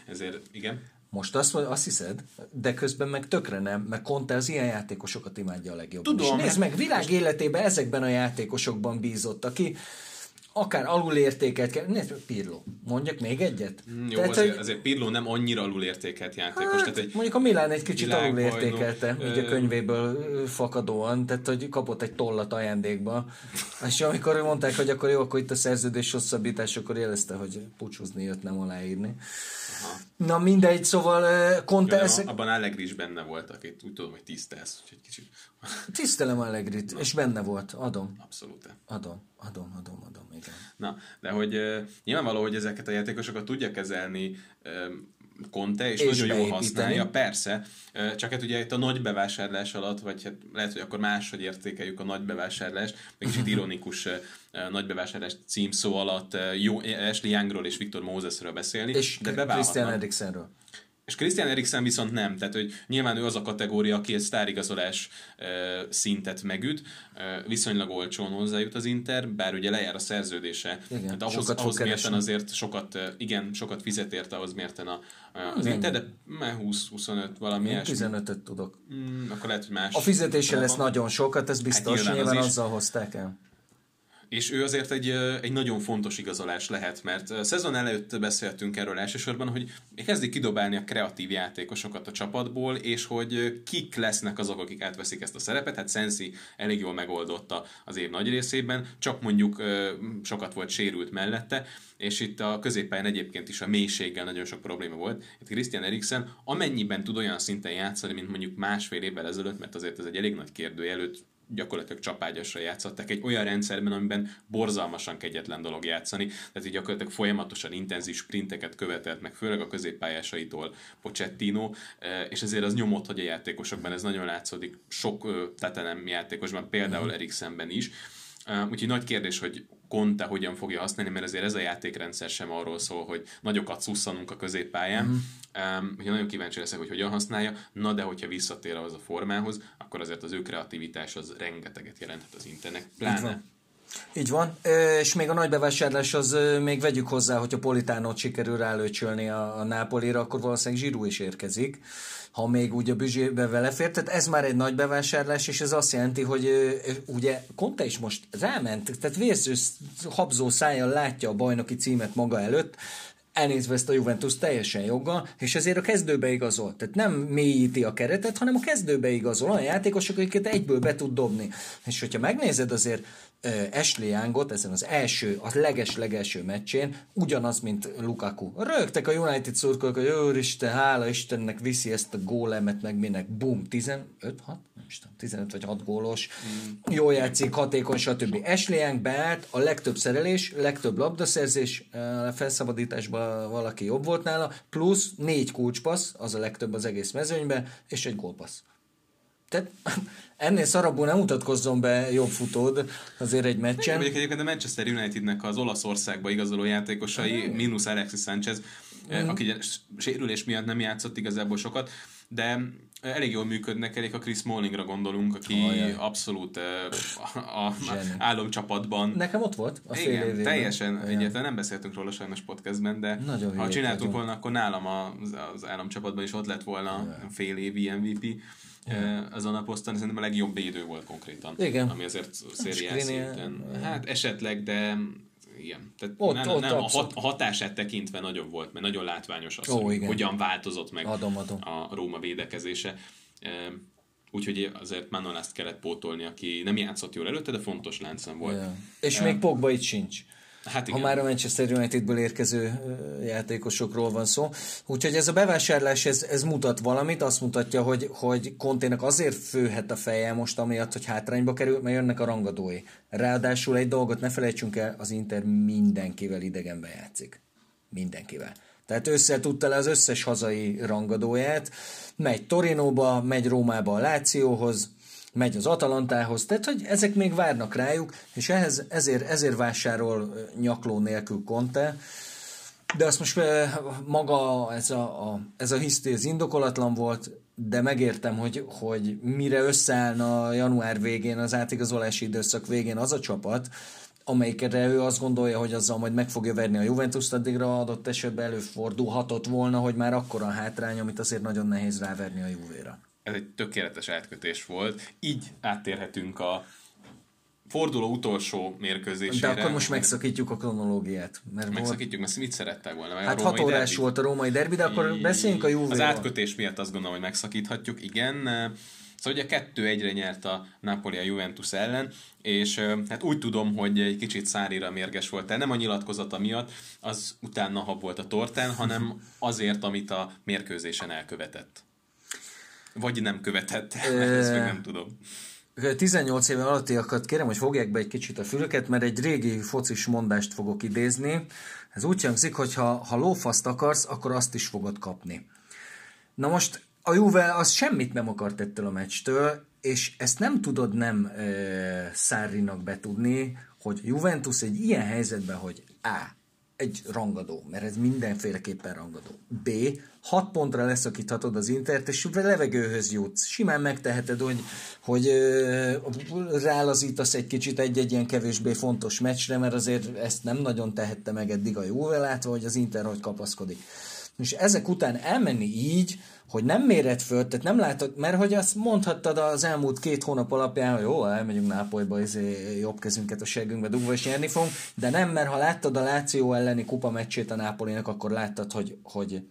Ezért, igen. Most azt, azt hiszed, de közben meg tökre nem, mert Conte az ilyen játékosokat imádja a legjobban. Tudom. És nézd meg, világ életében ezekben a játékosokban bízott, aki akár alulértéket kell. Nézd, Pirlo. Mondjak még egyet? Mm, jó, tehát, azért, hogy... azért Pirlo nem annyira alulértékelt játékos. Hát, tehát egy mondjuk a Milán egy kicsit alulértékelte, ö... így a könyvéből fakadóan, tehát hogy kapott egy tollat ajándékba. És amikor mondták, hogy akkor jó, akkor itt a szerződés hosszabbítás, akkor jelezte, hogy pucsúzni jött, nem aláírni. Na mindegy, szóval Conte... Jó, ezek... Abban Allegri is benne volt, akit úgy tudom, hogy tisztelsz, úgyhogy kicsit... Tisztelem Allegrit, és benne volt, adom. Abszolút. Adom, adom, adom, adom, igen. Na, de hogy nyilvánvaló, hogy ezeket a játékosokat tudja kezelni Conte, és, és nagyon jól használja, persze, csak hát ugye itt a nagy bevásárlás alatt, vagy hát lehet, hogy akkor máshogy értékeljük a nagy bevásárlást, meg kicsit ironikus nagy bevásárlás címszó alatt jó, Ashley Youngról és Victor Mosesről beszélni. És de Christian Eriksenről. És Christian Eriksen viszont nem, tehát hogy nyilván ő az a kategória, aki egy sztárigazolás uh, szintet megüt, viszonylag olcsón hozzájut az Inter, bár ugye lejár a szerződése. Igen, hát ahhoz, sokat ahhoz mérten azért sokat, igen, sokat fizet érte ahhoz mérten a, az Inter, de 20-25 valami Én 15-öt tudok. Mm, akkor lehet, hogy más. A fizetése lesz nagyon sokat, ez biztos, hát nyilván, nyilván azzal hozták el és ő azért egy, egy nagyon fontos igazolás lehet, mert szezon előtt beszéltünk erről elsősorban, hogy kezdik kidobálni a kreatív játékosokat a csapatból, és hogy kik lesznek azok, akik átveszik ezt a szerepet. Hát Sensi elég jól megoldotta az év nagy részében, csak mondjuk sokat volt sérült mellette, és itt a középpályán egyébként is a mélységgel nagyon sok probléma volt. Itt Christian Eriksen amennyiben tud olyan szinten játszani, mint mondjuk másfél évvel ezelőtt, mert azért ez egy elég nagy kérdőjelőt gyakorlatilag csapágyasra játszottak egy olyan rendszerben, amiben borzalmasan kegyetlen dolog játszani, tehát így gyakorlatilag folyamatosan intenzív sprinteket követelt meg, főleg a középpályásaitól Pochettino, eh, és ezért az nyomott, hogy a játékosokban ez nagyon látszódik, sok tetenem játékosban, például mhm. Eriksenben is, eh, Úgyhogy nagy kérdés, hogy Conte hogyan fogja használni, mert azért ez a játékrendszer sem arról szól, hogy nagyokat szusszanunk a középpályán. Mm. Um, nagyon kíváncsi leszek, hogy hogyan használja, na de hogyha visszatér ahhoz a formához, akkor azért az ő kreativitás az rengeteget jelenthet az internet, pláne. Így van, és még a nagy bevásárlás az még vegyük hozzá, hogy a Politánot sikerül rálőcsölni a, a Nápolira, akkor valószínűleg Zsirú is érkezik ha még úgy a büdzsébe vele fér. Tehát ez már egy nagy bevásárlás, és ez azt jelenti, hogy ugye Conte is most ráment, tehát vérző, habzó szájjal látja a bajnoki címet maga előtt, elnézve ezt a Juventus teljesen joggal, és ezért a kezdőbe igazol. Tehát nem mélyíti a keretet, hanem a kezdőbe igazol. Olyan játékosok, akiket egyből be tud dobni. És hogyha megnézed azért Ashley Youngot ezen az első, a leges-legelső meccsén, ugyanaz, mint Lukaku. Rögtek a United szurkolók, hogy őristen, hála Istennek viszi ezt a gólemet, meg minek, bum, 15, 6, nem is tudom, 15 vagy 6 gólos, mm. jól játszik, hatékony, stb. Ashley Young beállt, a legtöbb szerelés, legtöbb labdaszerzés, a felszabadításban valaki jobb volt nála, plusz négy kulcspassz, az a legtöbb az egész mezőnyben, és egy gólpassz. Tehát ennél szarabból nem mutatkozzon be jobb futód azért egy meccsen. Mondjuk egyébként a Manchester Unitednek az Olaszországba igazoló játékosai, mm. mínusz Alexis Sanchez, mm. aki sérülés miatt nem játszott igazából sokat, de elég jól működnek, elég a Chris Smallingra gondolunk, aki yeah. abszolút uh, a, álomcsapatban. Nekem ott volt a fél Igen, évében. teljesen. Yeah. Egyáltalán nem beszéltünk róla sajnos podcastben, de Nagyon ha csináltunk volna, akkor nálam az, az álomcsapatban is ott lett volna yeah. fél évi MVP azon a poszton, szerintem a legjobb védő volt konkrétan. Igen. Ami azért szériás szinten. Hát esetleg, de igen. Tehát ott, nem, ott nem, a, hat, a hatását tekintve nagyobb volt, mert nagyon látványos az, Ó, hogy igen. hogyan változott meg adom, adom. a Róma védekezése. Úgyhogy azért Manolást kellett pótolni, aki nem játszott jól előtte, de fontos láncem volt. Ja. És um, még Pogba itt sincs. Hát igen. ha már a Manchester Unitedből érkező játékosokról van szó. Úgyhogy ez a bevásárlás, ez, ez mutat valamit, azt mutatja, hogy, hogy Kontének azért főhet a feje most, amiatt, hogy hátrányba kerül, mert jönnek a rangadói. Ráadásul egy dolgot ne felejtsünk el, az Inter mindenkivel idegenbe játszik. Mindenkivel. Tehát össze tudta le az összes hazai rangadóját, megy Torinóba, megy Rómába a Lációhoz, megy az Atalantához, tehát hogy ezek még várnak rájuk, és ehhez, ezért, ezért vásárol nyakló nélkül Conte, de azt most maga ez a, a, ez a hiszti, ez indokolatlan volt, de megértem, hogy, hogy mire összeállna január végén, az átigazolási időszak végén az a csapat, amelyikre ő azt gondolja, hogy azzal majd meg fogja verni a Juventus, addigra adott esetben előfordulhatott volna, hogy már akkora a hátrány, amit azért nagyon nehéz ráverni a Juvéra ez egy tökéletes átkötés volt. Így áttérhetünk a forduló utolsó mérkőzésére. De akkor most megszakítjuk a kronológiát. Mert megszakítjuk, mert mit szerettek volna? Meg hát hat órás volt a római derbi, de akkor I... beszéljünk a Juve-ról. Az átkötés miatt azt gondolom, hogy megszakíthatjuk, igen. Szóval ugye kettő egyre nyert a Napoli a Juventus ellen, és hát úgy tudom, hogy egy kicsit Szárira mérges volt, nem a nyilatkozata miatt, az utána hab volt a tortán, hanem azért, amit a mérkőzésen elkövetett. Vagy nem követett, ezt meg nem tudom. 18 éve alattiakat kérem, hogy fogják be egy kicsit a fülöket, mert egy régi focis mondást fogok idézni. Ez úgy hangzik, hogy ha, ha lófaszt akarsz, akkor azt is fogod kapni. Na most a Juve az semmit nem akart ettől a meccstől, és ezt nem tudod nem e, Szárrinak betudni, hogy Juventus egy ilyen helyzetben, hogy A egy rangadó, mert ez mindenféleképpen rangadó. B. 6 pontra leszakíthatod az Intert, és levegőhöz jutsz. Simán megteheted, hogy, hogy ö, rálazítasz egy kicsit egy-egy ilyen kevésbé fontos meccsre, mert azért ezt nem nagyon tehette meg eddig a Juve látva, hogy az Inter hogy kapaszkodik. És ezek után elmenni így, hogy nem méred föl, tehát nem látod, mert hogy azt mondhattad az elmúlt két hónap alapján, hogy jó, elmegyünk Nápolyba, izé, jobb kezünket a seggünkbe dugva és nyerni fogunk, de nem, mert ha láttad a Láció elleni kupa meccsét a Nápolynak, akkor láttad, hogy, hogy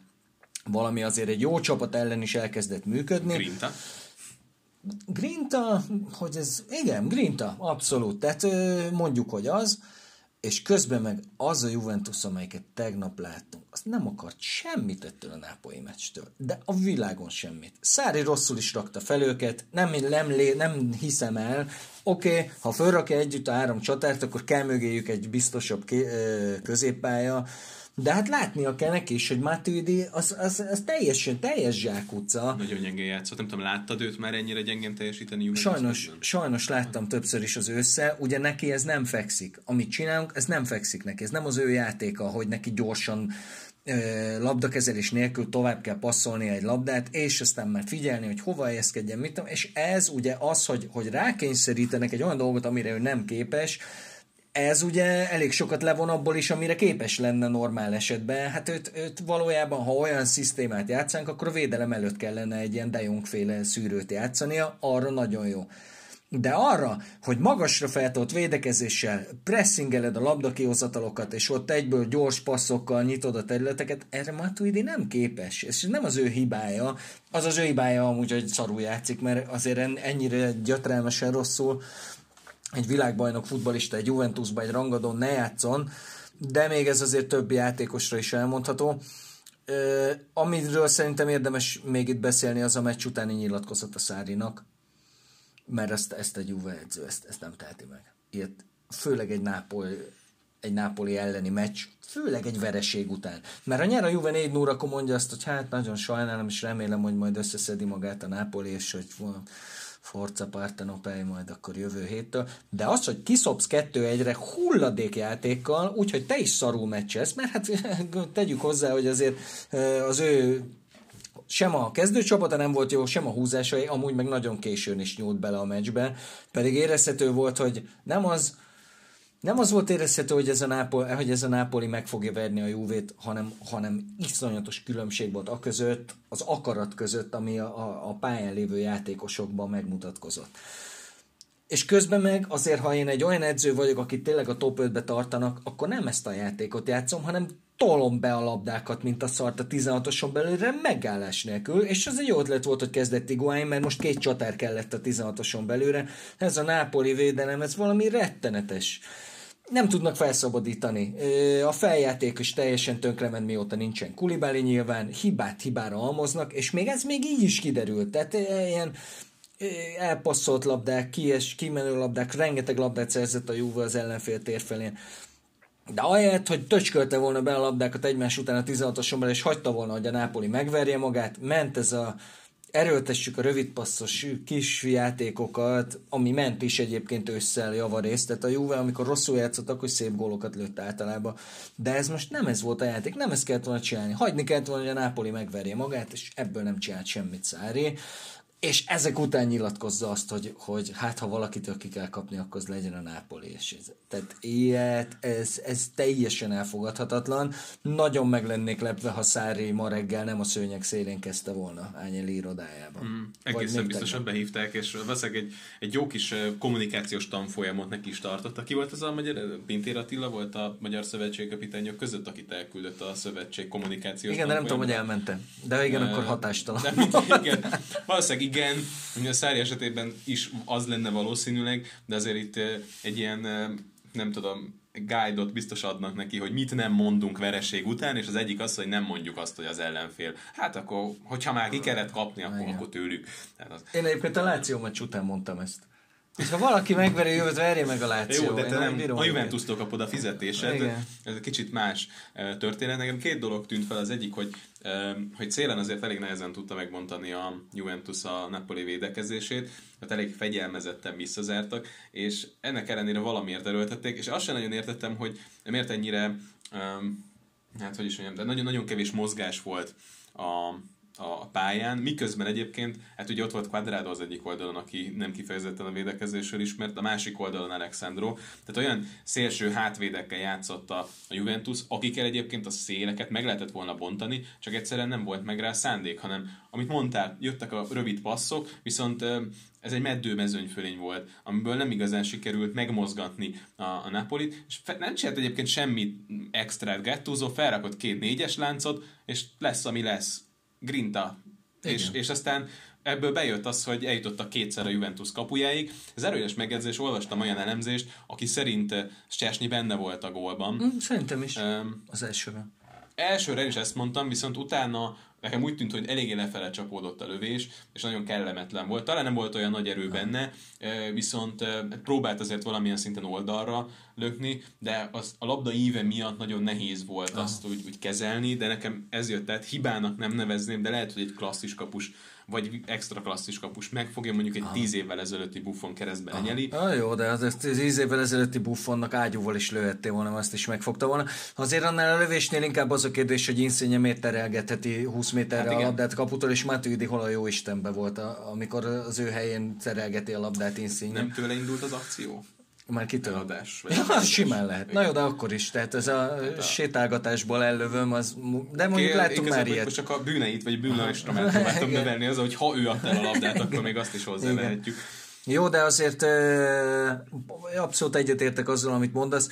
valami azért egy jó csapat ellen is elkezdett működni. Grinta? Grinta, hogy ez, igen, Grinta, abszolút, tehát mondjuk, hogy az, és közben meg az a Juventus, amelyiket tegnap láttunk, az nem akart semmit ettől a nápolyi meccstől, de a világon semmit. Szári rosszul is rakta fel őket, nem, nem, nem hiszem el, oké, okay, ha fölrakja együtt a három csatárt, akkor kell mögéjük egy biztosabb középpálya, de hát látnia kell neki is, hogy Matuidi az, az, az teljesen, teljes zsákutca. Nagyon gyengén játszott. Nem tudom, láttad őt már ennyire gyengén teljesíteni? Sajnos, sajnos láttam többször is az össze. Ugye neki ez nem fekszik. Amit csinálunk, ez nem fekszik neki. Ez nem az ő játéka, hogy neki gyorsan labdakezelés nélkül tovább kell passzolni egy labdát, és aztán már figyelni, hogy hova helyezkedjen, mit tudom, és ez ugye az, hogy, hogy rákényszerítenek egy olyan dolgot, amire ő nem képes, ez ugye elég sokat levon abból is, amire képes lenne normál esetben. Hát őt, őt valójában, ha olyan szisztémát játszánk, akkor a védelem előtt kellene egy ilyen De féle szűrőt játszania, arra nagyon jó. De arra, hogy magasra feltolt védekezéssel pressingeled a labdakihozatalokat, és ott egyből gyors passzokkal nyitod a területeket, erre Matuidi nem képes. Ez nem az ő hibája. Az az ő hibája amúgy, hogy szarul játszik, mert azért ennyire gyötrelmesen rosszul egy világbajnok futbalista egy Juventusban, egy rangadón ne játszon, de még ez azért többi játékosra is elmondható. Uh, amiről szerintem érdemes még itt beszélni, az a meccs utáni nyilatkozat a Szárinak, mert ezt, ezt egy Juve edző, ezt, ezt nem teheti meg. Ilyet, főleg egy Nápoly, egy Nápoli elleni meccs, főleg egy vereség után. Mert ha nyer a Juve 4 0 akkor mondja azt, hogy hát nagyon sajnálom, és remélem, hogy majd összeszedi magát a Nápoli, és hogy Forza Partenopei majd akkor jövő héttől, de az, hogy kiszopsz kettő-egyre hulladékjátékkal, úgyhogy te is szarul meccselsz, mert hát tegyük hozzá, hogy azért az ő sem a kezdőcsapata nem volt jó, sem a húzásai, amúgy meg nagyon későn is nyúlt bele a meccsbe, pedig érezhető volt, hogy nem az, nem az volt érezhető, hogy ez a, Nápol, hogy ez a Nápoli meg fogja verni a Júvét, hanem, hanem iszonyatos különbség volt a között, az akarat között, ami a, a, a pályán lévő játékosokban megmutatkozott. És közben meg azért, ha én egy olyan edző vagyok, aki tényleg a top 5-be tartanak, akkor nem ezt a játékot játszom, hanem tolom be a labdákat, mint a szart a 16-oson belőle megállás nélkül, és az egy jó ötlet volt, hogy kezdett Iguain, mert most két csatár kellett a 16-oson belőle. Ez a nápoli védelem, ez valami rettenetes nem tudnak felszabadítani. A feljáték is teljesen tönkrement, mióta nincsen kulibáli nyilván, hibát hibára almoznak, és még ez még így is kiderült. Tehát ilyen elpasszolt labdák, kies, kimenő labdák, rengeteg labdát szerzett a Juve az ellenfél térfelén. De ahelyett, hogy töcskölte volna be a labdákat egymás után a 16-oson és hagyta volna, hogy a Nápoli megverje magát, ment ez a erőltessük a rövidpasszos kis játékokat, ami ment is egyébként ősszel javarészt, tehát a Juve, amikor rosszul játszott, akkor szép gólokat lőtt általában. De ez most nem ez volt a játék, nem ezt kellett volna csinálni. Hagyni kellett volna, hogy a Nápoli megverje magát, és ebből nem csinált semmit Szári és ezek után nyilatkozza azt, hogy, hogy hát ha valakitől ki kell kapni, akkor az legyen a Nápoli. És ez, tehát ilyet, ez, ez teljesen elfogadhatatlan. Nagyon meg lennék lepve, ha Szári ma reggel nem a szőnyeg szélén kezdte volna Ányeli irodájában. Mm, egészen biztosan tegnap. behívták, és valószínűleg egy, egy jó kis kommunikációs tanfolyamot neki is tartott. Ki volt az a magyar, Pintér Attila volt a Magyar Szövetség kapitányok között, akit elküldött a szövetség kommunikációs Igen, de nem tudom, hogy elmentem. De igen, uh, akkor hatástalan. De, igen, valószínűleg igen, a Szári esetében is az lenne valószínűleg, de azért itt egy ilyen, nem tudom, guide-ot biztos adnak neki, hogy mit nem mondunk vereség után, és az egyik az, hogy nem mondjuk azt, hogy az ellenfél. Hát akkor, hogyha már ki kellett kapni, akkor, akkor tőlük. Tehát az... Én egyébként a Láció meccs után mondtam ezt És ha valaki megveri jövőt, verje meg a Láció. Jó, de te nem, nem a Juventus-tól kapod a fizetésed. Igen. Ez egy kicsit más történet. Nekem két dolog tűnt fel. Az egyik, hogy hogy célen azért elég nehezen tudta megbontani a Juventus a Napoli védekezését, mert elég fegyelmezetten visszazártak, és ennek ellenére valamiért erőltették, és azt sem nagyon értettem, hogy miért ennyire, hát hogy is mondjam, de nagyon-nagyon kevés mozgás volt a, a pályán, miközben egyébként, hát ugye ott volt Quadrado az egyik oldalon, aki nem kifejezetten a védekezésről ismert, a másik oldalon Alexandro, tehát olyan szélső hátvédekkel játszott a Juventus, akikkel egyébként a széleket meg lehetett volna bontani, csak egyszerűen nem volt meg rá szándék, hanem amit mondtál, jöttek a rövid passzok, viszont ez egy meddő mezőnyfölény volt, amiből nem igazán sikerült megmozgatni a, a Napolit, és fe, nem csinált egyébként semmit extra Gattuso, felrakott két négyes láncot, és lesz, ami lesz grinta. És, és aztán ebből bejött az, hogy eljutottak kétszer a Juventus kapujáig. Ez erős megjegyzés, olvastam olyan elemzést, aki szerint Csesnyi benne volt a gólban. Mm, szerintem is, um, az elsőben. Elsőre is ezt mondtam, viszont utána nekem úgy tűnt, hogy eléggé lefele csapódott a lövés, és nagyon kellemetlen volt. Talán nem volt olyan nagy erő benne, viszont próbált azért valamilyen szinten oldalra lökni, de az, a labda íve miatt nagyon nehéz volt azt úgy, úgy kezelni, de nekem ez jött, tehát hibának nem nevezném, de lehet, hogy egy klasszis kapus vagy extra klasszis kapus megfogja, mondjuk egy tíz évvel ezelőtti buffon keresztbe lenyeli. Ah, jó, de az tíz évvel ezelőtti buffonnak ágyúval is lőhettél volna, azt is megfogta volna. Azért annál a lövésnél inkább az a kérdés, hogy Insigne miért terelgetheti 20 méterre hát a labdát kaputól, és Matuidi hol a jó Istenbe volt, amikor az ő helyén terelgeti a labdát Insigne. Nem tőle indult az akció? Már kitől? Adás, ja, az simán lehet. Na jó, de akkor is. Tehát ez a hát sétálgatásból ellövöm, az... De mondjuk okay, láttunk már ilyet. Most csak a bűneit, vagy bűnöstromát próbáltam növelni az, hogy ha ő adta el a labdát, akkor még azt is hozzávehetjük. Jó, de azért abszolút egyetértek azzal, amit mondasz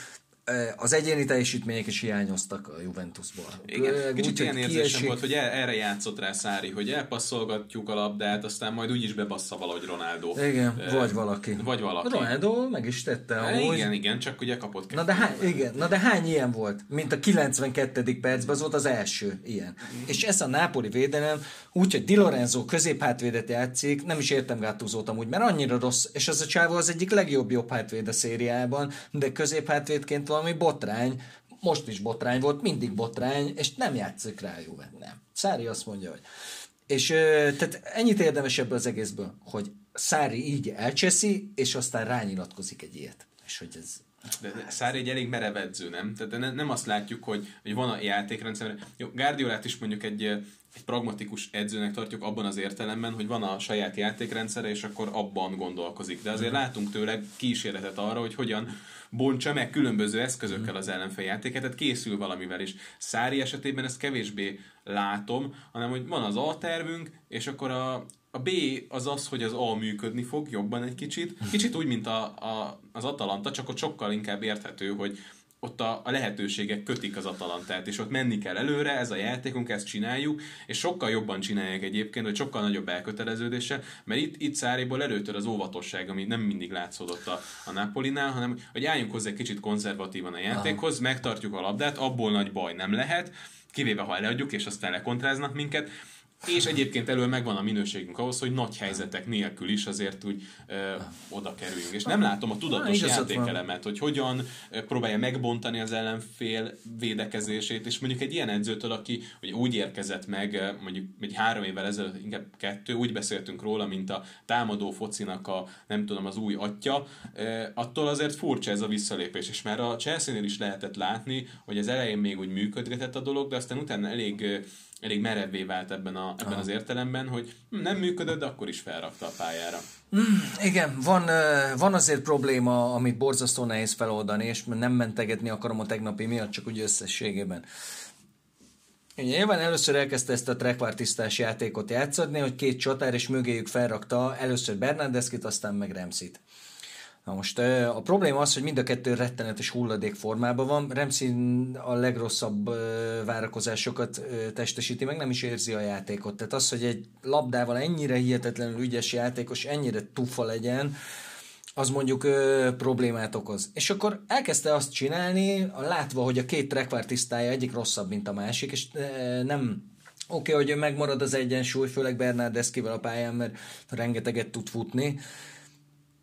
az egyéni teljesítmények is hiányoztak a Juventusból. Igen, kicsit úgy, ilyen érzésem volt, hogy el, erre játszott rá Szári, hogy elpasszolgatjuk a labdát, aztán majd úgyis bebassza valahogy Ronaldo. Igen, e, vagy valaki. Vagy valaki. Ronaldo meg is tette. E. Igen, igen, csak ugye kapott na de, hány, igen, na de hány ilyen volt? Mint a 92. percben, az volt az első ilyen. Mm. És ez a nápoli védelem, úgyhogy Di Lorenzo középhátvédet játszik, nem is értem Gattuso-t amúgy, mert annyira rossz, és az a csávó az egyik legjobb jobb hátvéd a szériában, de középhátvédként valami botrány, most is botrány volt, mindig botrány, és nem játszik rá jó, nem. Szári azt mondja, hogy és tehát ennyit érdemes ebből az egészből, hogy Szári így elcseszi, és aztán rányilatkozik egy ilyet. És hogy ez, de Szári egy elég merev edző, nem? Tehát ne, nem azt látjuk, hogy, hogy van a játékrendszer. Jó, Guardiolát is mondjuk egy, egy pragmatikus edzőnek tartjuk abban az értelemben, hogy van a saját játékrendszere, és akkor abban gondolkozik. De azért mhm. látunk tőle kísérletet arra, hogy hogyan bontsa meg különböző eszközökkel mhm. az ellenfél játéket, tehát készül valamivel is. Szári esetében ezt kevésbé látom, hanem hogy van az A tervünk, és akkor a, a B az az, hogy az A működni fog jobban egy kicsit. Kicsit úgy, mint a, a, az Atalanta, csak ott sokkal inkább érthető, hogy ott a, a lehetőségek kötik az Atalantát, és ott menni kell előre, ez a játékunk, ezt csináljuk, és sokkal jobban csinálják egyébként, hogy sokkal nagyobb elköteleződése, mert itt, itt Száriból előtör az óvatosság, ami nem mindig látszódott a, a Napolinál, hanem hogy álljunk hozzá egy kicsit konzervatívan a játékhoz, megtartjuk a labdát, abból nagy baj nem lehet, kivéve ha leadjuk, és aztán lekontráznak minket, és egyébként elő megvan a minőségünk ahhoz, hogy nagy helyzetek nélkül is azért úgy ö, oda kerüljünk. És nem látom a tudatos Na, játékelemet, hogy hogyan próbálja megbontani az ellenfél védekezését, és mondjuk egy ilyen edzőtől, aki hogy úgy érkezett meg, mondjuk egy három évvel ezelőtt, inkább kettő, úgy beszéltünk róla, mint a támadó focinak a, nem tudom, az új atya, attól azért furcsa ez a visszalépés, és már a Chelsea-nél is lehetett látni, hogy az elején még úgy működgetett a dolog, de aztán utána elég elég merevé vált ebben, a, ebben az értelemben, hogy hm, nem működött, de akkor is felrakta a pályára. Mm, igen, van, van azért probléma, amit borzasztó nehéz feloldani, és nem mentegetni akarom a tegnapi miatt, csak úgy összességében. Ugye nyilván először elkezdte ezt a trekvártisztás játékot játszani, hogy két csatár, és mögéjük felrakta először Bernardeszkit, aztán meg Remszit. Na most a probléma az, hogy mind a kettő rettenetes hulladék formában van. Remszi a legrosszabb várakozásokat testesíti, meg nem is érzi a játékot. Tehát az, hogy egy labdával ennyire hihetetlenül ügyes játékos, ennyire tufa legyen, az mondjuk ö, problémát okoz. És akkor elkezdte azt csinálni, látva, hogy a két trekvártisztája egyik rosszabb, mint a másik, és ö, nem oké, okay, hogy megmarad az egyensúly, főleg Bernardeszkivel a pályán, mert rengeteget tud futni,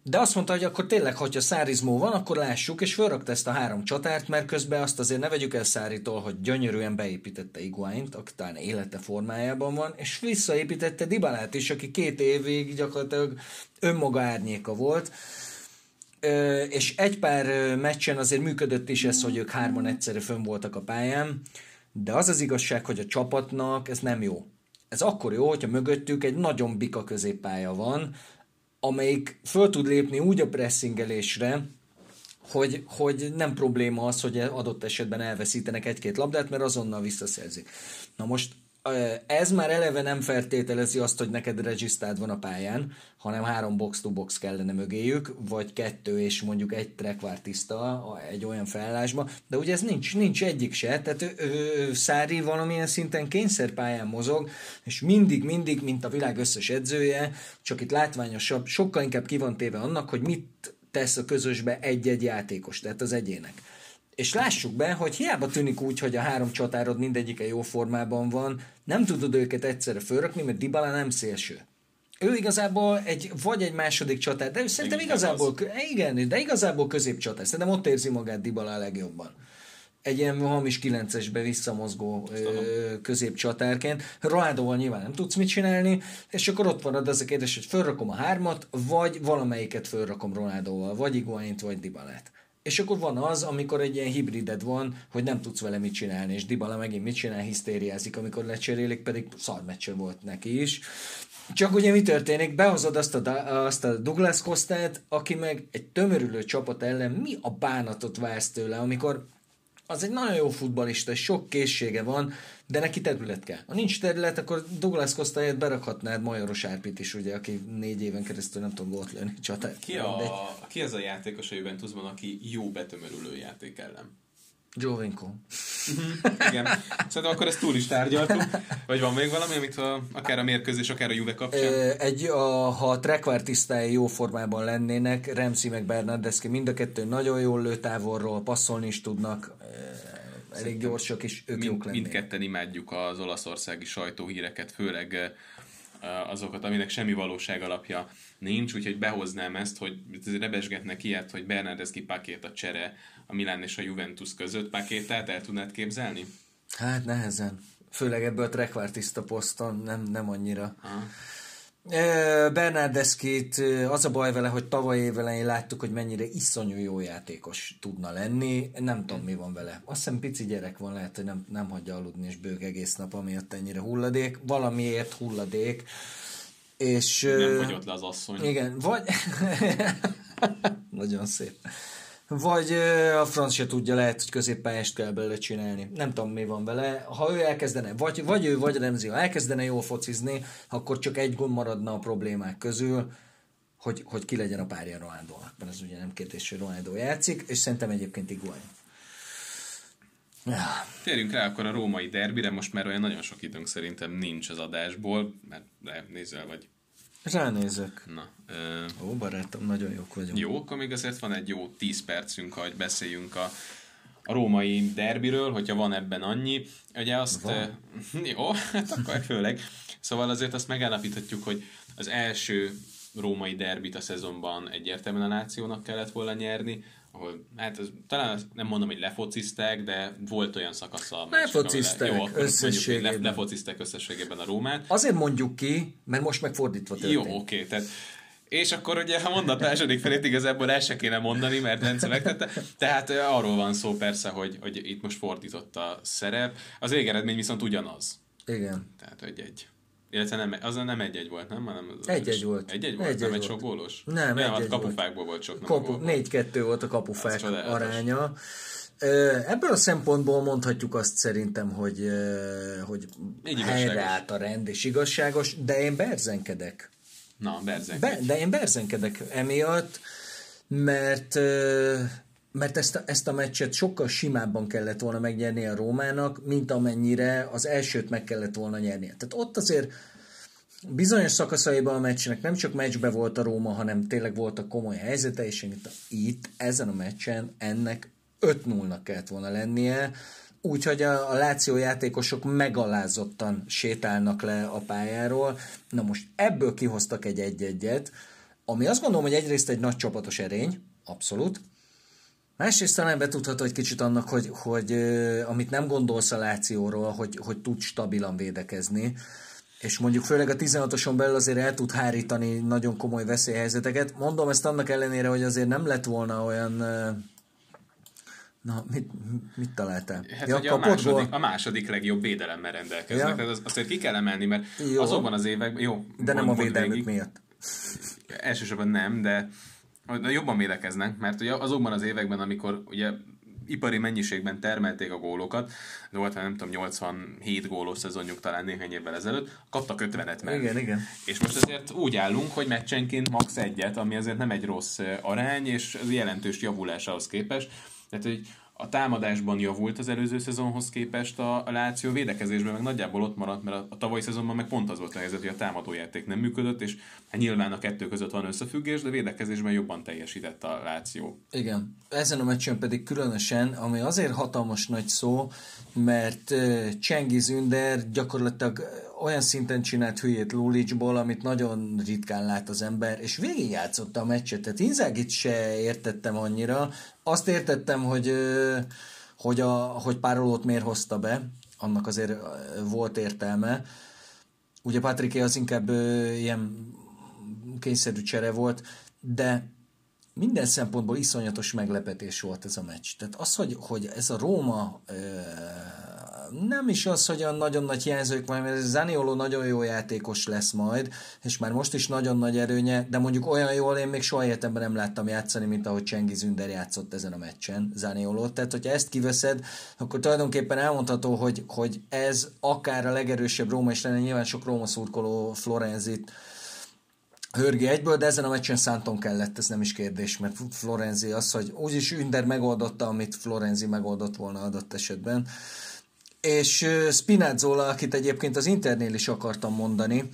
De azt mondta, hogy akkor tényleg, hogyha Szárizmó van, akkor lássuk, és fölrakta ezt a három csatárt, mert közben azt azért ne vegyük el Száritól, hogy gyönyörűen beépítette Iguaint, aki talán élete formájában van, és visszaépítette Dibalát is, aki két évig gyakorlatilag önmaga árnyéka volt. És egy pár meccsen azért működött is ez, hogy ők hárman egyszerre fönn voltak a pályán, de az az igazság, hogy a csapatnak ez nem jó. Ez akkor jó, hogyha mögöttük egy nagyon bika középpálya van, amelyik föl tud lépni úgy a pressingelésre, hogy, hogy nem probléma az, hogy adott esetben elveszítenek egy-két labdát, mert azonnal visszaszerzik. Na most ez már eleve nem feltételezi azt, hogy neked regisztrád van a pályán, hanem három box-to-box kellene mögéjük, vagy kettő és mondjuk egy tiszta egy olyan felállásba, de ugye ez nincs, nincs egyik se, tehát ő, ő, Szári valamilyen szinten kényszerpályán mozog, és mindig, mindig, mint a világ összes edzője, csak itt látványosabb, sokkal inkább ki van téve annak, hogy mit tesz a közösbe egy-egy játékos, tehát az egyének. És lássuk be, hogy hiába tűnik úgy, hogy a három csatárod mindegyike jó formában van, nem tudod őket egyszerre fölrakni, mert Dybala nem szélső. Ő igazából egy, vagy egy második csatár, de szerintem igen, igazából, az. igen, de igazából középcsatár. Szerintem ott érzi magát Dybala a legjobban egy ilyen hamis kilencesbe visszamozgó ö, középcsatárként. Ronaldoval nyilván nem tudsz mit csinálni, és akkor ott van az a kérdés, hogy fölrakom a hármat, vagy valamelyiket fölrakom Ronaldoval, vagy Iguaint, vagy Dybalát. És akkor van az, amikor egy ilyen hibrided van, hogy nem tudsz vele mit csinálni, és Dybala megint mit csinál, hisztériázik, amikor lecserélik, pedig szarmeccse volt neki is. Csak ugye mi történik? Behozod azt a, azt a Douglas Costát, aki meg egy tömörülő csapat ellen mi a bánatot vársz tőle, amikor az egy nagyon jó futbalista, és sok készsége van, de neki terület kell. Ha nincs terület, akkor Douglas Costa berakhatnád Majoros Árpit is, ugye, aki négy éven keresztül nem tud gólt lőni csatát. Ki, a, ki az a játékos a Juventusban, aki jó betömörülő játék ellen? Jovinko. Mhm, igen. Szerintem akkor ezt túl is tárgyaltuk. Vagy van még valami, amit a, akár a mérkőzés, akár a Juve kapcsán? Egy, a, ha a Trekvár tisztái jó formában lennének, Remzi meg Bernardeschi mind a kettő nagyon jól lő távolról, passzolni is tudnak, elég gyorsak, és ők mind, jók lennének. Mindketten imádjuk az olaszországi sajtóhíreket, főleg azokat, aminek semmi valóság alapja nincs, úgyhogy behoznám ezt, hogy rebesgetnek ilyet, hogy Bernardeschi pakét a csere a Milán és a Juventus között. Pakétát el tudnád képzelni? Hát nehezen. Főleg ebből a trekvártiszta poszton nem, nem annyira. Aha. Bernardeszkét az a baj vele, hogy tavaly évelején láttuk, hogy mennyire iszonyú jó játékos tudna lenni. Nem tudom, mi van vele. Azt hiszem pici gyerek van, lehet, hogy nem, nem hagyja aludni és bőg egész nap, amiatt ennyire hulladék. Valamiért hulladék. És, nem fagyott le az asszony. Igen, vagy... Nagyon szép. Vagy a franc se tudja, lehet, hogy középpályást kell belőle csinálni. Nem tudom, mi van vele. Ha ő elkezdene, vagy, vagy ő, vagy Remzi, ha elkezdene jól focizni, akkor csak egy gond maradna a problémák közül, hogy, hogy ki legyen a párja Ronaldo-nak. Mert ez ugye nem kérdés, hogy Ronaldo játszik, és szerintem egyébként Iguain. Térjünk rá akkor a római derbire, most már olyan nagyon sok időnk szerintem nincs az adásból, mert de nézel, vagy Ránézek. Na. Ö... Ó, barátom, nagyon jók vagyunk. Jó, akkor még azért van egy jó 10 percünk, hogy beszéljünk a, a római derbiről, hogyha van ebben annyi. Ugye azt... Van. Jó, hát akkor főleg. Szóval azért azt megállapíthatjuk, hogy az első római derbit a szezonban egyértelműen a nációnak kellett volna nyerni, ahol, hát ez, talán nem mondom, hogy lefocizták, de volt olyan szakasza. Lefocizták jó, összességében. Le, lefocizták összességében a Rómát. Azért mondjuk ki, mert most meg fordítva történt. Jó, oké, tehát és akkor ugye a mondat második felét igazából el se kéne mondani, mert Bence megtette. Tehát arról van szó persze, hogy, hogy itt most fordított a szerep. Az végeredmény viszont ugyanaz. Igen. Tehát, hogy egy. Illetve nem, az nem egy-egy volt, nem? Hanem az egy-egy volt. Egy-egy volt? Egy-egy nem egy sok gólos? Nem, nem egy-egy kapufákból volt sok. Kapu, négy-kettő volt a kapufák aránya. Ebből a szempontból mondhatjuk azt szerintem, hogy, hogy helyreállt a rend és igazságos, de én berzenkedek. Na, berzenkedek. Be, de én berzenkedek emiatt, mert mert ezt a, ezt a meccset sokkal simábban kellett volna megnyerni a Rómának, mint amennyire az elsőt meg kellett volna nyernie. Tehát ott azért bizonyos szakaszaiban a meccsnek nem csak meccsbe volt a Róma, hanem tényleg voltak komoly helyzete, és itt ezen a meccsen ennek 5-0-nak kellett volna lennie, úgyhogy a, a Láció játékosok megalázottan sétálnak le a pályáról. Na most ebből kihoztak egy egy-egyet, ami azt gondolom, hogy egyrészt egy nagy csapatos erény, abszolút, Másrészt talán betudható egy kicsit annak, hogy, hogy amit nem gondolsz a Lációról, hogy, hogy tud stabilan védekezni, és mondjuk főleg a 16-oson belül azért el tud hárítani nagyon komoly veszélyhelyzeteket. Mondom ezt annak ellenére, hogy azért nem lett volna olyan Na, mit, mit találtál? Hát ja, a, második, a második legjobb védelemmel rendelkeznek. Ja. Tehát az, azért ki kell emelni, mert jó. azokban az években... Jó, de nem a védelmük miatt. Elsősorban nem, de jobban védekeznek, mert ugye azokban az években, amikor ugye ipari mennyiségben termelték a gólokat, de volt nem tudom, 87 gólos szezonjuk talán néhány évvel ezelőtt, kaptak 50-et meg. Igen, igen. És most azért úgy állunk, hogy meccsenként max. egyet, ami azért nem egy rossz arány, és ez jelentős javulás ahhoz képest. Tehát, hogy a támadásban javult az előző szezonhoz képest a, a Láció védekezésben, meg nagyjából ott maradt, mert a, a tavalyi szezonban meg pont az volt a helyzet, hogy a támadójáték nem működött, és hát nyilván a kettő között van összefüggés, de védekezésben jobban teljesített a Láció. Igen. Ezen a meccsen pedig különösen, ami azért hatalmas nagy szó, mert Csengiz Ünder gyakorlatilag olyan szinten csinált hülyét Lulicsból, amit nagyon ritkán lát az ember, és végigjátszotta a meccset. Tehát Inzágit se értettem annyira. Azt értettem, hogy, hogy, a, hogy Párolót miért hozta be, annak azért volt értelme. Ugye Patrické az inkább ilyen kényszerű csere volt, de minden szempontból iszonyatos meglepetés volt ez a meccs. Tehát az, hogy, hogy ez a Róma nem is az, hogy olyan nagyon nagy hiányzók van, mert Zanioló nagyon jó játékos lesz majd, és már most is nagyon nagy erőnye, de mondjuk olyan jól én még soha életemben nem láttam játszani, mint ahogy Csengi Zünder játszott ezen a meccsen, Zanioló. Tehát, hogyha ezt kiveszed, akkor tulajdonképpen elmondható, hogy, hogy ez akár a legerősebb Róma is lenne, nyilván sok Róma szurkoló Florenzit hörgi egyből, de ezen a meccsen szánton kellett, ez nem is kérdés, mert Florenzi az, hogy úgyis Ünder megoldotta, amit Florenzi megoldott volna adott esetben. És Spinazzola, akit egyébként az Internél is akartam mondani,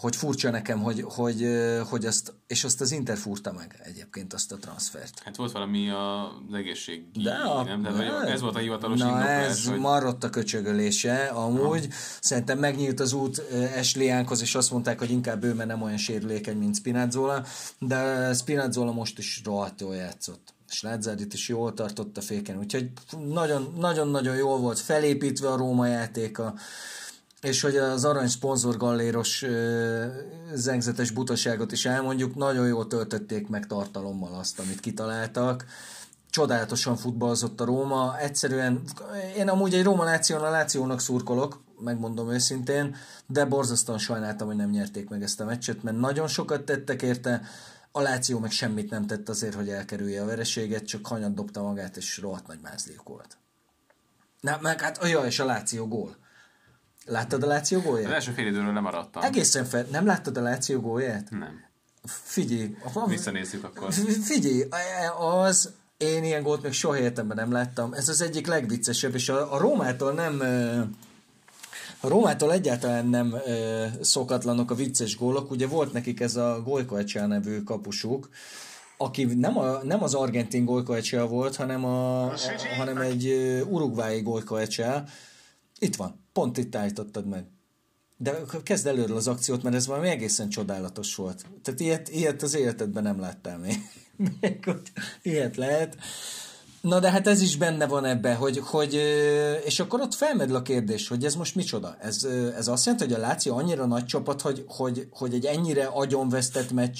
hogy furcsa nekem, hogy, hogy, hogy azt, és azt az Inter furta meg egyébként azt a transfert. Hát volt valami az egészségügyi, de a, nem? De hát, ez volt a hivatalos Na indoklás, ez hogy... marott a köcsögölése, amúgy ha. szerintem megnyílt az út Esliánkhoz, és azt mondták, hogy inkább ő, mert nem olyan sérülékeny, mint Spinazzola, de Spinazzola most is rohadt jól játszott és Lazzarit is jól tartott a féken, úgyhogy nagyon-nagyon jól volt felépítve a Róma játéka, és hogy az arany szponzor galléros zengzetes butaságot is elmondjuk, nagyon jól töltötték meg tartalommal azt, amit kitaláltak. Csodálatosan futballozott a Róma, egyszerűen, én amúgy egy Róma Láción a Lációnak szurkolok, megmondom őszintén, de borzasztóan sajnáltam, hogy nem nyerték meg ezt a meccset, mert nagyon sokat tettek érte, a Láció meg semmit nem tett azért, hogy elkerülje a vereséget, csak hanyat dobta magát, és rohadt nagy mázliuk volt. Na, meg hát, olyan, és a Láció gól. Láttad a Láció gólját? Az első fél időről nem maradtam. Egészen fel. Nem láttad a Láció gólját? Nem. Figyelj. Visszanézzük akkor. Figyelj, az, én ilyen gólt még soha életemben nem láttam. Ez az egyik legviccesebb, és a, a Rómától nem a Rómától egyáltalán nem ö, szokatlanok a vicces gólok. Ugye volt nekik ez a Golykoecsá nevű kapusuk, aki nem, a, nem az argentin Golykoecsá volt, hanem, a, a, hanem egy urugvái Golykoecsá. Itt van, pont itt állítottad meg. De kezd előről az akciót, mert ez valami egészen csodálatos volt. Tehát ilyet, ilyet az életedben nem láttál még. még hogy ilyet lehet. Na de hát ez is benne van ebben, hogy, hogy és akkor ott felmerül a kérdés, hogy ez most micsoda? Ez, ez azt jelenti, hogy a Láció annyira nagy csapat, hogy, hogy, hogy egy ennyire agyonvesztett meccs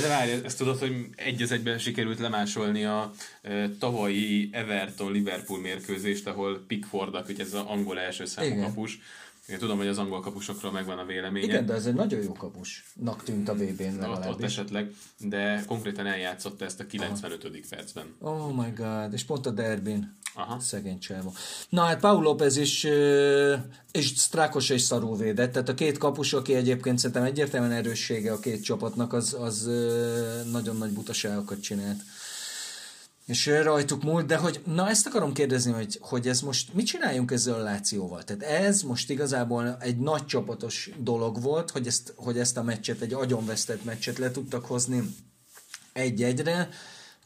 de várj, ezt tudod, hogy egy az egyben sikerült lemásolni a e, tavalyi Everton-Liverpool mérkőzést, ahol Pickford, hogy ez az angol első számú kapus, én tudom, hogy az angol kapusokról megvan a véleménye. Igen, de ez egy nagyon jó kapusnak tűnt a VB-n ott, ott esetleg, de konkrétan eljátszotta ezt a 95. Aha. percben. Oh my god, és pont a derbin. Aha. Szegény cselva. Na hát Paul López is, és Strakos is szarul védett, tehát a két kapus, aki egyébként szerintem egyértelműen erőssége a két csapatnak, az, az nagyon nagy butaságokat csinált és rajtuk múlt, de hogy, na ezt akarom kérdezni, hogy, hogy ez most, mit csináljunk ezzel a Lációval? Tehát ez most igazából egy nagy csapatos dolog volt, hogy ezt, hogy ezt a meccset, egy agyonvesztett meccset le tudtak hozni egy-egyre,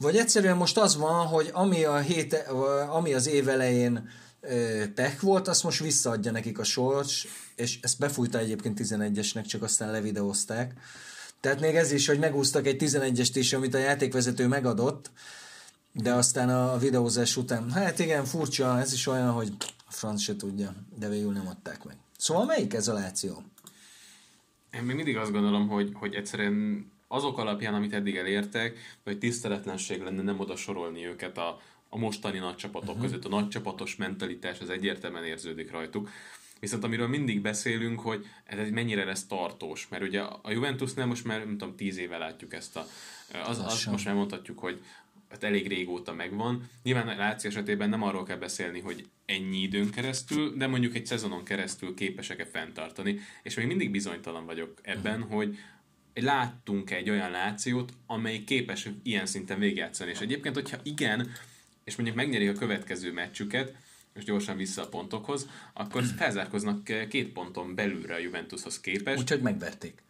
vagy egyszerűen most az van, hogy ami, a hét, ami az év elején tech volt, azt most visszaadja nekik a sors, és ezt befújta egyébként 11-esnek, csak aztán levideózták. Tehát még ez is, hogy megúztak egy 11-est is, amit a játékvezető megadott, de aztán a videózás után, hát igen, furcsa, ez is olyan, hogy a franc se tudja, de végül nem adták meg. Szóval melyik ez a Láció? Én még mindig azt gondolom, hogy, hogy egyszerűen azok alapján, amit eddig elértek, vagy tiszteletlenség lenne nem oda sorolni őket a, a mostani nagy csapatok uh-huh. között. A nagy csapatos mentalitás az egyértelműen érződik rajtuk. Viszont amiről mindig beszélünk, hogy ez mennyire lesz tartós, mert ugye a Juventusnál most már, nem tudom, tíz éve látjuk ezt a... Az, az most már mondhatjuk, hogy hát elég régóta megvan. Nyilván a Láci esetében nem arról kell beszélni, hogy ennyi időn keresztül, de mondjuk egy szezonon keresztül képesek-e fenntartani. És még mindig bizonytalan vagyok ebben, uh-huh. hogy láttunk egy olyan lációt, amely képes ilyen szinten végigjátszani. És egyébként, hogyha igen, és mondjuk megnyerik a következő meccsüket, és gyorsan vissza a pontokhoz, akkor felzárkoznak két ponton belülre a Juventushoz képest. Úgyhogy megverték.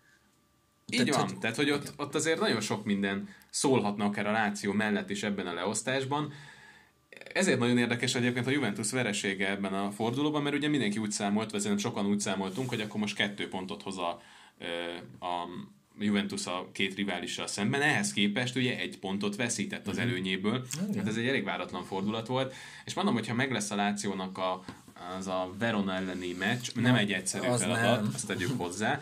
Így Tehát, van, hogy... tehát hogy ott, ott azért nagyon sok minden szólhatna akár a Láció mellett is ebben a leosztásban. Ezért nagyon érdekes egyébként a Juventus veresége ebben a fordulóban, mert ugye mindenki úgy számolt, vagy sokan úgy számoltunk, hogy akkor most kettő pontot hoz a, a Juventus a két riválissal szemben, ehhez képest ugye egy pontot veszített az mhm. előnyéből, hát ez egy elég váratlan fordulat volt, és mondom, hogyha meg lesz a Lációnak a, az a Verona elleni meccs, nem egy egyszerű az feladat, nem. azt tegyük hozzá,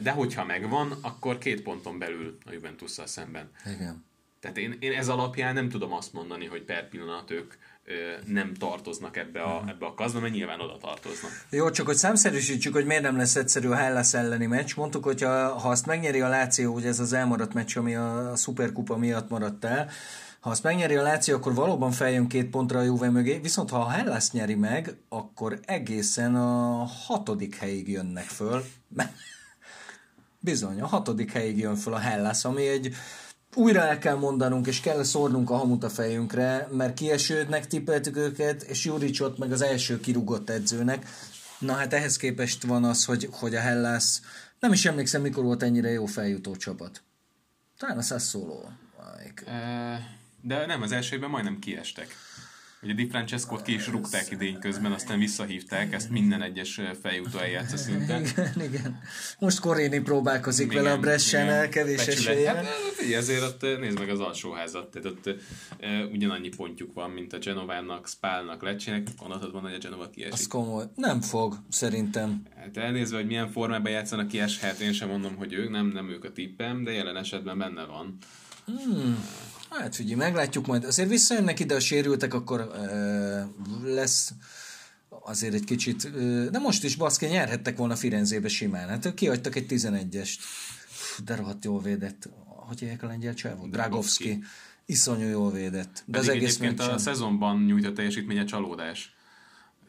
de hogyha megvan, akkor két ponton belül a Juventusszal szemben. Igen. Tehát én, én ez alapján nem tudom azt mondani, hogy per pillanat ők nem tartoznak ebbe a, mhm. ebbe a kazba, mert nyilván oda tartoznak. Jó, csak hogy számszerűsítsük, hogy miért nem lesz egyszerű a Hellas elleni meccs. Mondtuk, hogy ha, ha azt megnyeri a Láció, hogy ez az elmaradt meccs, ami a, a Superkupa miatt maradt el, ha azt megnyeri a Láció, akkor valóban feljön két pontra a Juve mögé, viszont ha a Hellas nyeri meg, akkor egészen a hatodik helyig jönnek föl. Bizony, a hatodik helyig jön föl a Hellas, ami egy újra el kell mondanunk, és kell szórnunk a hamut a fejünkre, mert kiesődnek tippeltük őket, és Juricsot meg az első kirúgott edzőnek. Na hát ehhez képest van az, hogy, hogy a Hellas, nem is emlékszem, mikor volt ennyire jó feljutó csapat. Talán a Sassuolo. De nem, az elsőben majdnem kiestek. Ugye Di Francesco-t ki is rúgták idény közben, aztán visszahívták, ezt minden egyes feljutó eljátsza szinten. Igen, igen. Most Koréni próbálkozik igen, vele a Bressen, kevés esélye. Hát, ezért ott nézd meg az alsóházat, tehát ott e, ugyanannyi pontjuk van, mint a Genovának, Spálnak, Lecsének, onnantól van, hogy a Genova kiesik. Az komoly. Nem fog, szerintem. Hát elnézve, hogy milyen formában játszanak kieshet, én sem mondom, hogy ők, nem, nem ők a tippem, de jelen esetben benne van. Hmm. Hát figyelj, meglátjuk majd. Azért visszajönnek ide a sérültek, akkor uh, lesz azért egy kicsit, uh, de most is baszki, nyerhettek volna Firenzébe simán. Hát kihagytak egy 11-est. De rohadt jól védett. Hogy hívják a lengyel csávó? Dragovski. Iszonyú jól védett. De Pedig az egész egyébként a szezonban nyújtott teljesítménye csalódás.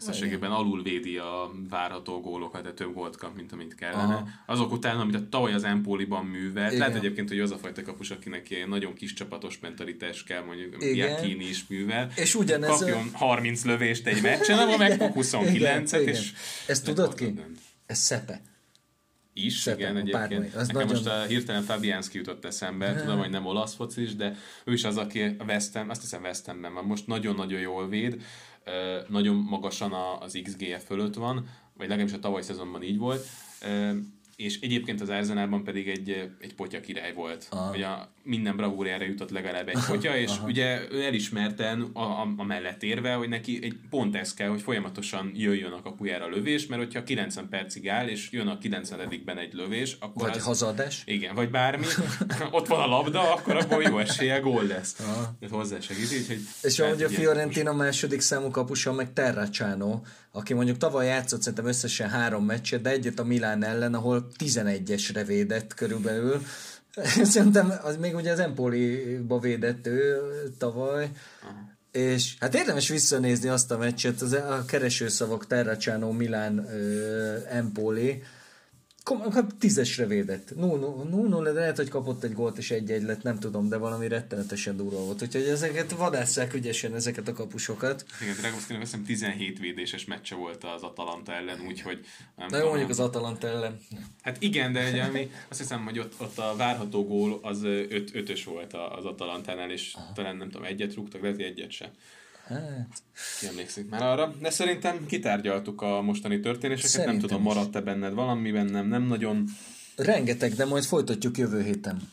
Összességében alul védi a várható gólokat, de több gólt kap, mint amit kellene. Aha. Azok után, amit a tavaly az Empoliban művelt, Igen. lehet egyébként, hogy az a fajta kapus, akinek ilyen nagyon kis csapatos mentalitás kell, mondjuk Iakini is művel. És ugyanez Kapjon a... 30 lövést egy meccsen, ahol meg 29-et, és... Ezt tudod ki? Ez Szepe is, Szepen, igen, egyébként. Az Nekem nagyon... most a hirtelen Fabianski jutott eszembe, hmm. tudom, hogy nem olasz focis, de ő is az, aki a West Ham, azt hiszem West Hamben van, most nagyon-nagyon jól véd, nagyon magasan az XG-e fölött van, vagy legalábbis a tavaly szezonban így volt, és egyébként az Arsenalban pedig egy, egy potya király volt. Aha. Hogy a, minden bravúrjára jutott legalább egy potya, és Aha. ugye ő elismerten a, a, a mellett érve, hogy neki egy pont ez kell, hogy folyamatosan jöjjön a kapujára a lövés, mert hogyha 90 percig áll, és jön a 90 ben egy lövés, akkor Vagy az, hazadás. Igen, vagy bármi, ott van a labda, akkor abból jó esélye gól lesz. Ez hozzá segít, hogy És ahogy a Fiorentina második számú kapusa, meg Terracciano, aki mondjuk tavaly játszott szerintem összesen három meccset, de egyet a Milán ellen, ahol 11-esre védett körülbelül. Szerintem az még ugye az Empoli-ba védett ő tavaly, és hát érdemes visszanézni azt a meccset, az a keresőszavak Terracciano, Milán, Empoli, Kom- tízesre védett. 0-0, de lehet, hogy kapott egy gólt és egy-egy lett, nem tudom, de valami rettenetesen durva volt. Úgyhogy ezeket vadásszák ügyesen, ezeket a kapusokat. Igen, Dragoszkinak azt hiszem 17 védéses meccse volt az Atalanta ellen, úgyhogy nem Na jó, mondjuk az Atalanta ellen. Hát igen, de egy, ami, azt hiszem, hogy ott, ott a várható gól az 5-ös volt az Atalantánál, és Aha. talán nem tudom, egyet rúgtak, hogy egyet sem. Hát... Ki emlékszik már arra. De szerintem kitárgyaltuk a mostani történéseket, szerintem nem tudom, maradt-e benned valami bennem, nem nagyon. Rengeteg, de majd folytatjuk jövő héten.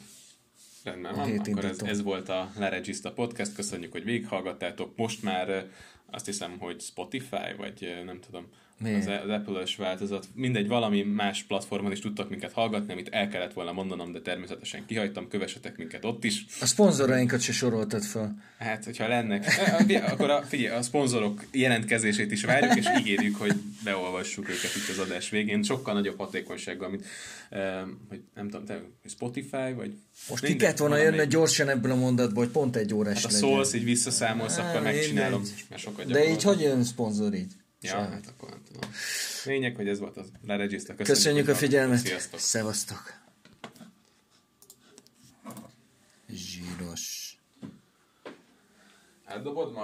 Rendben van, akkor ez, ez volt a Leregista Podcast, köszönjük, hogy végighallgattátok. Most már azt hiszem, hogy Spotify, vagy nem tudom, az, az Apple-ös változat. Mindegy, valami más platformon is tudtak minket hallgatni, amit el kellett volna mondanom, de természetesen kihagytam, kövessetek minket ott is. A szponzorainkat se soroltad fel. Hát, hogyha lennek, akkor a, figyelj, a szponzorok jelentkezését is várjuk, és ígérjük, hogy beolvassuk őket itt az adás végén. Sokkal nagyobb hatékonysággal, mint hogy nem tudom, te, Spotify, vagy... Most ki kellett volna jönni gyorsan ebből a mondatból, hogy pont egy órás hát, ha szólsz, így visszaszámolsz, akkor megcsinálom. Mert sokat De így hogy jön szponzor így? Ja, Saját. hát akkor nem tudom. Lényeg, hogy ez volt az leregisztra. Köszönjük, Köszönjük a figyelmet. Sziasztok. Szevasztok. Zsíros. Eldobod majd?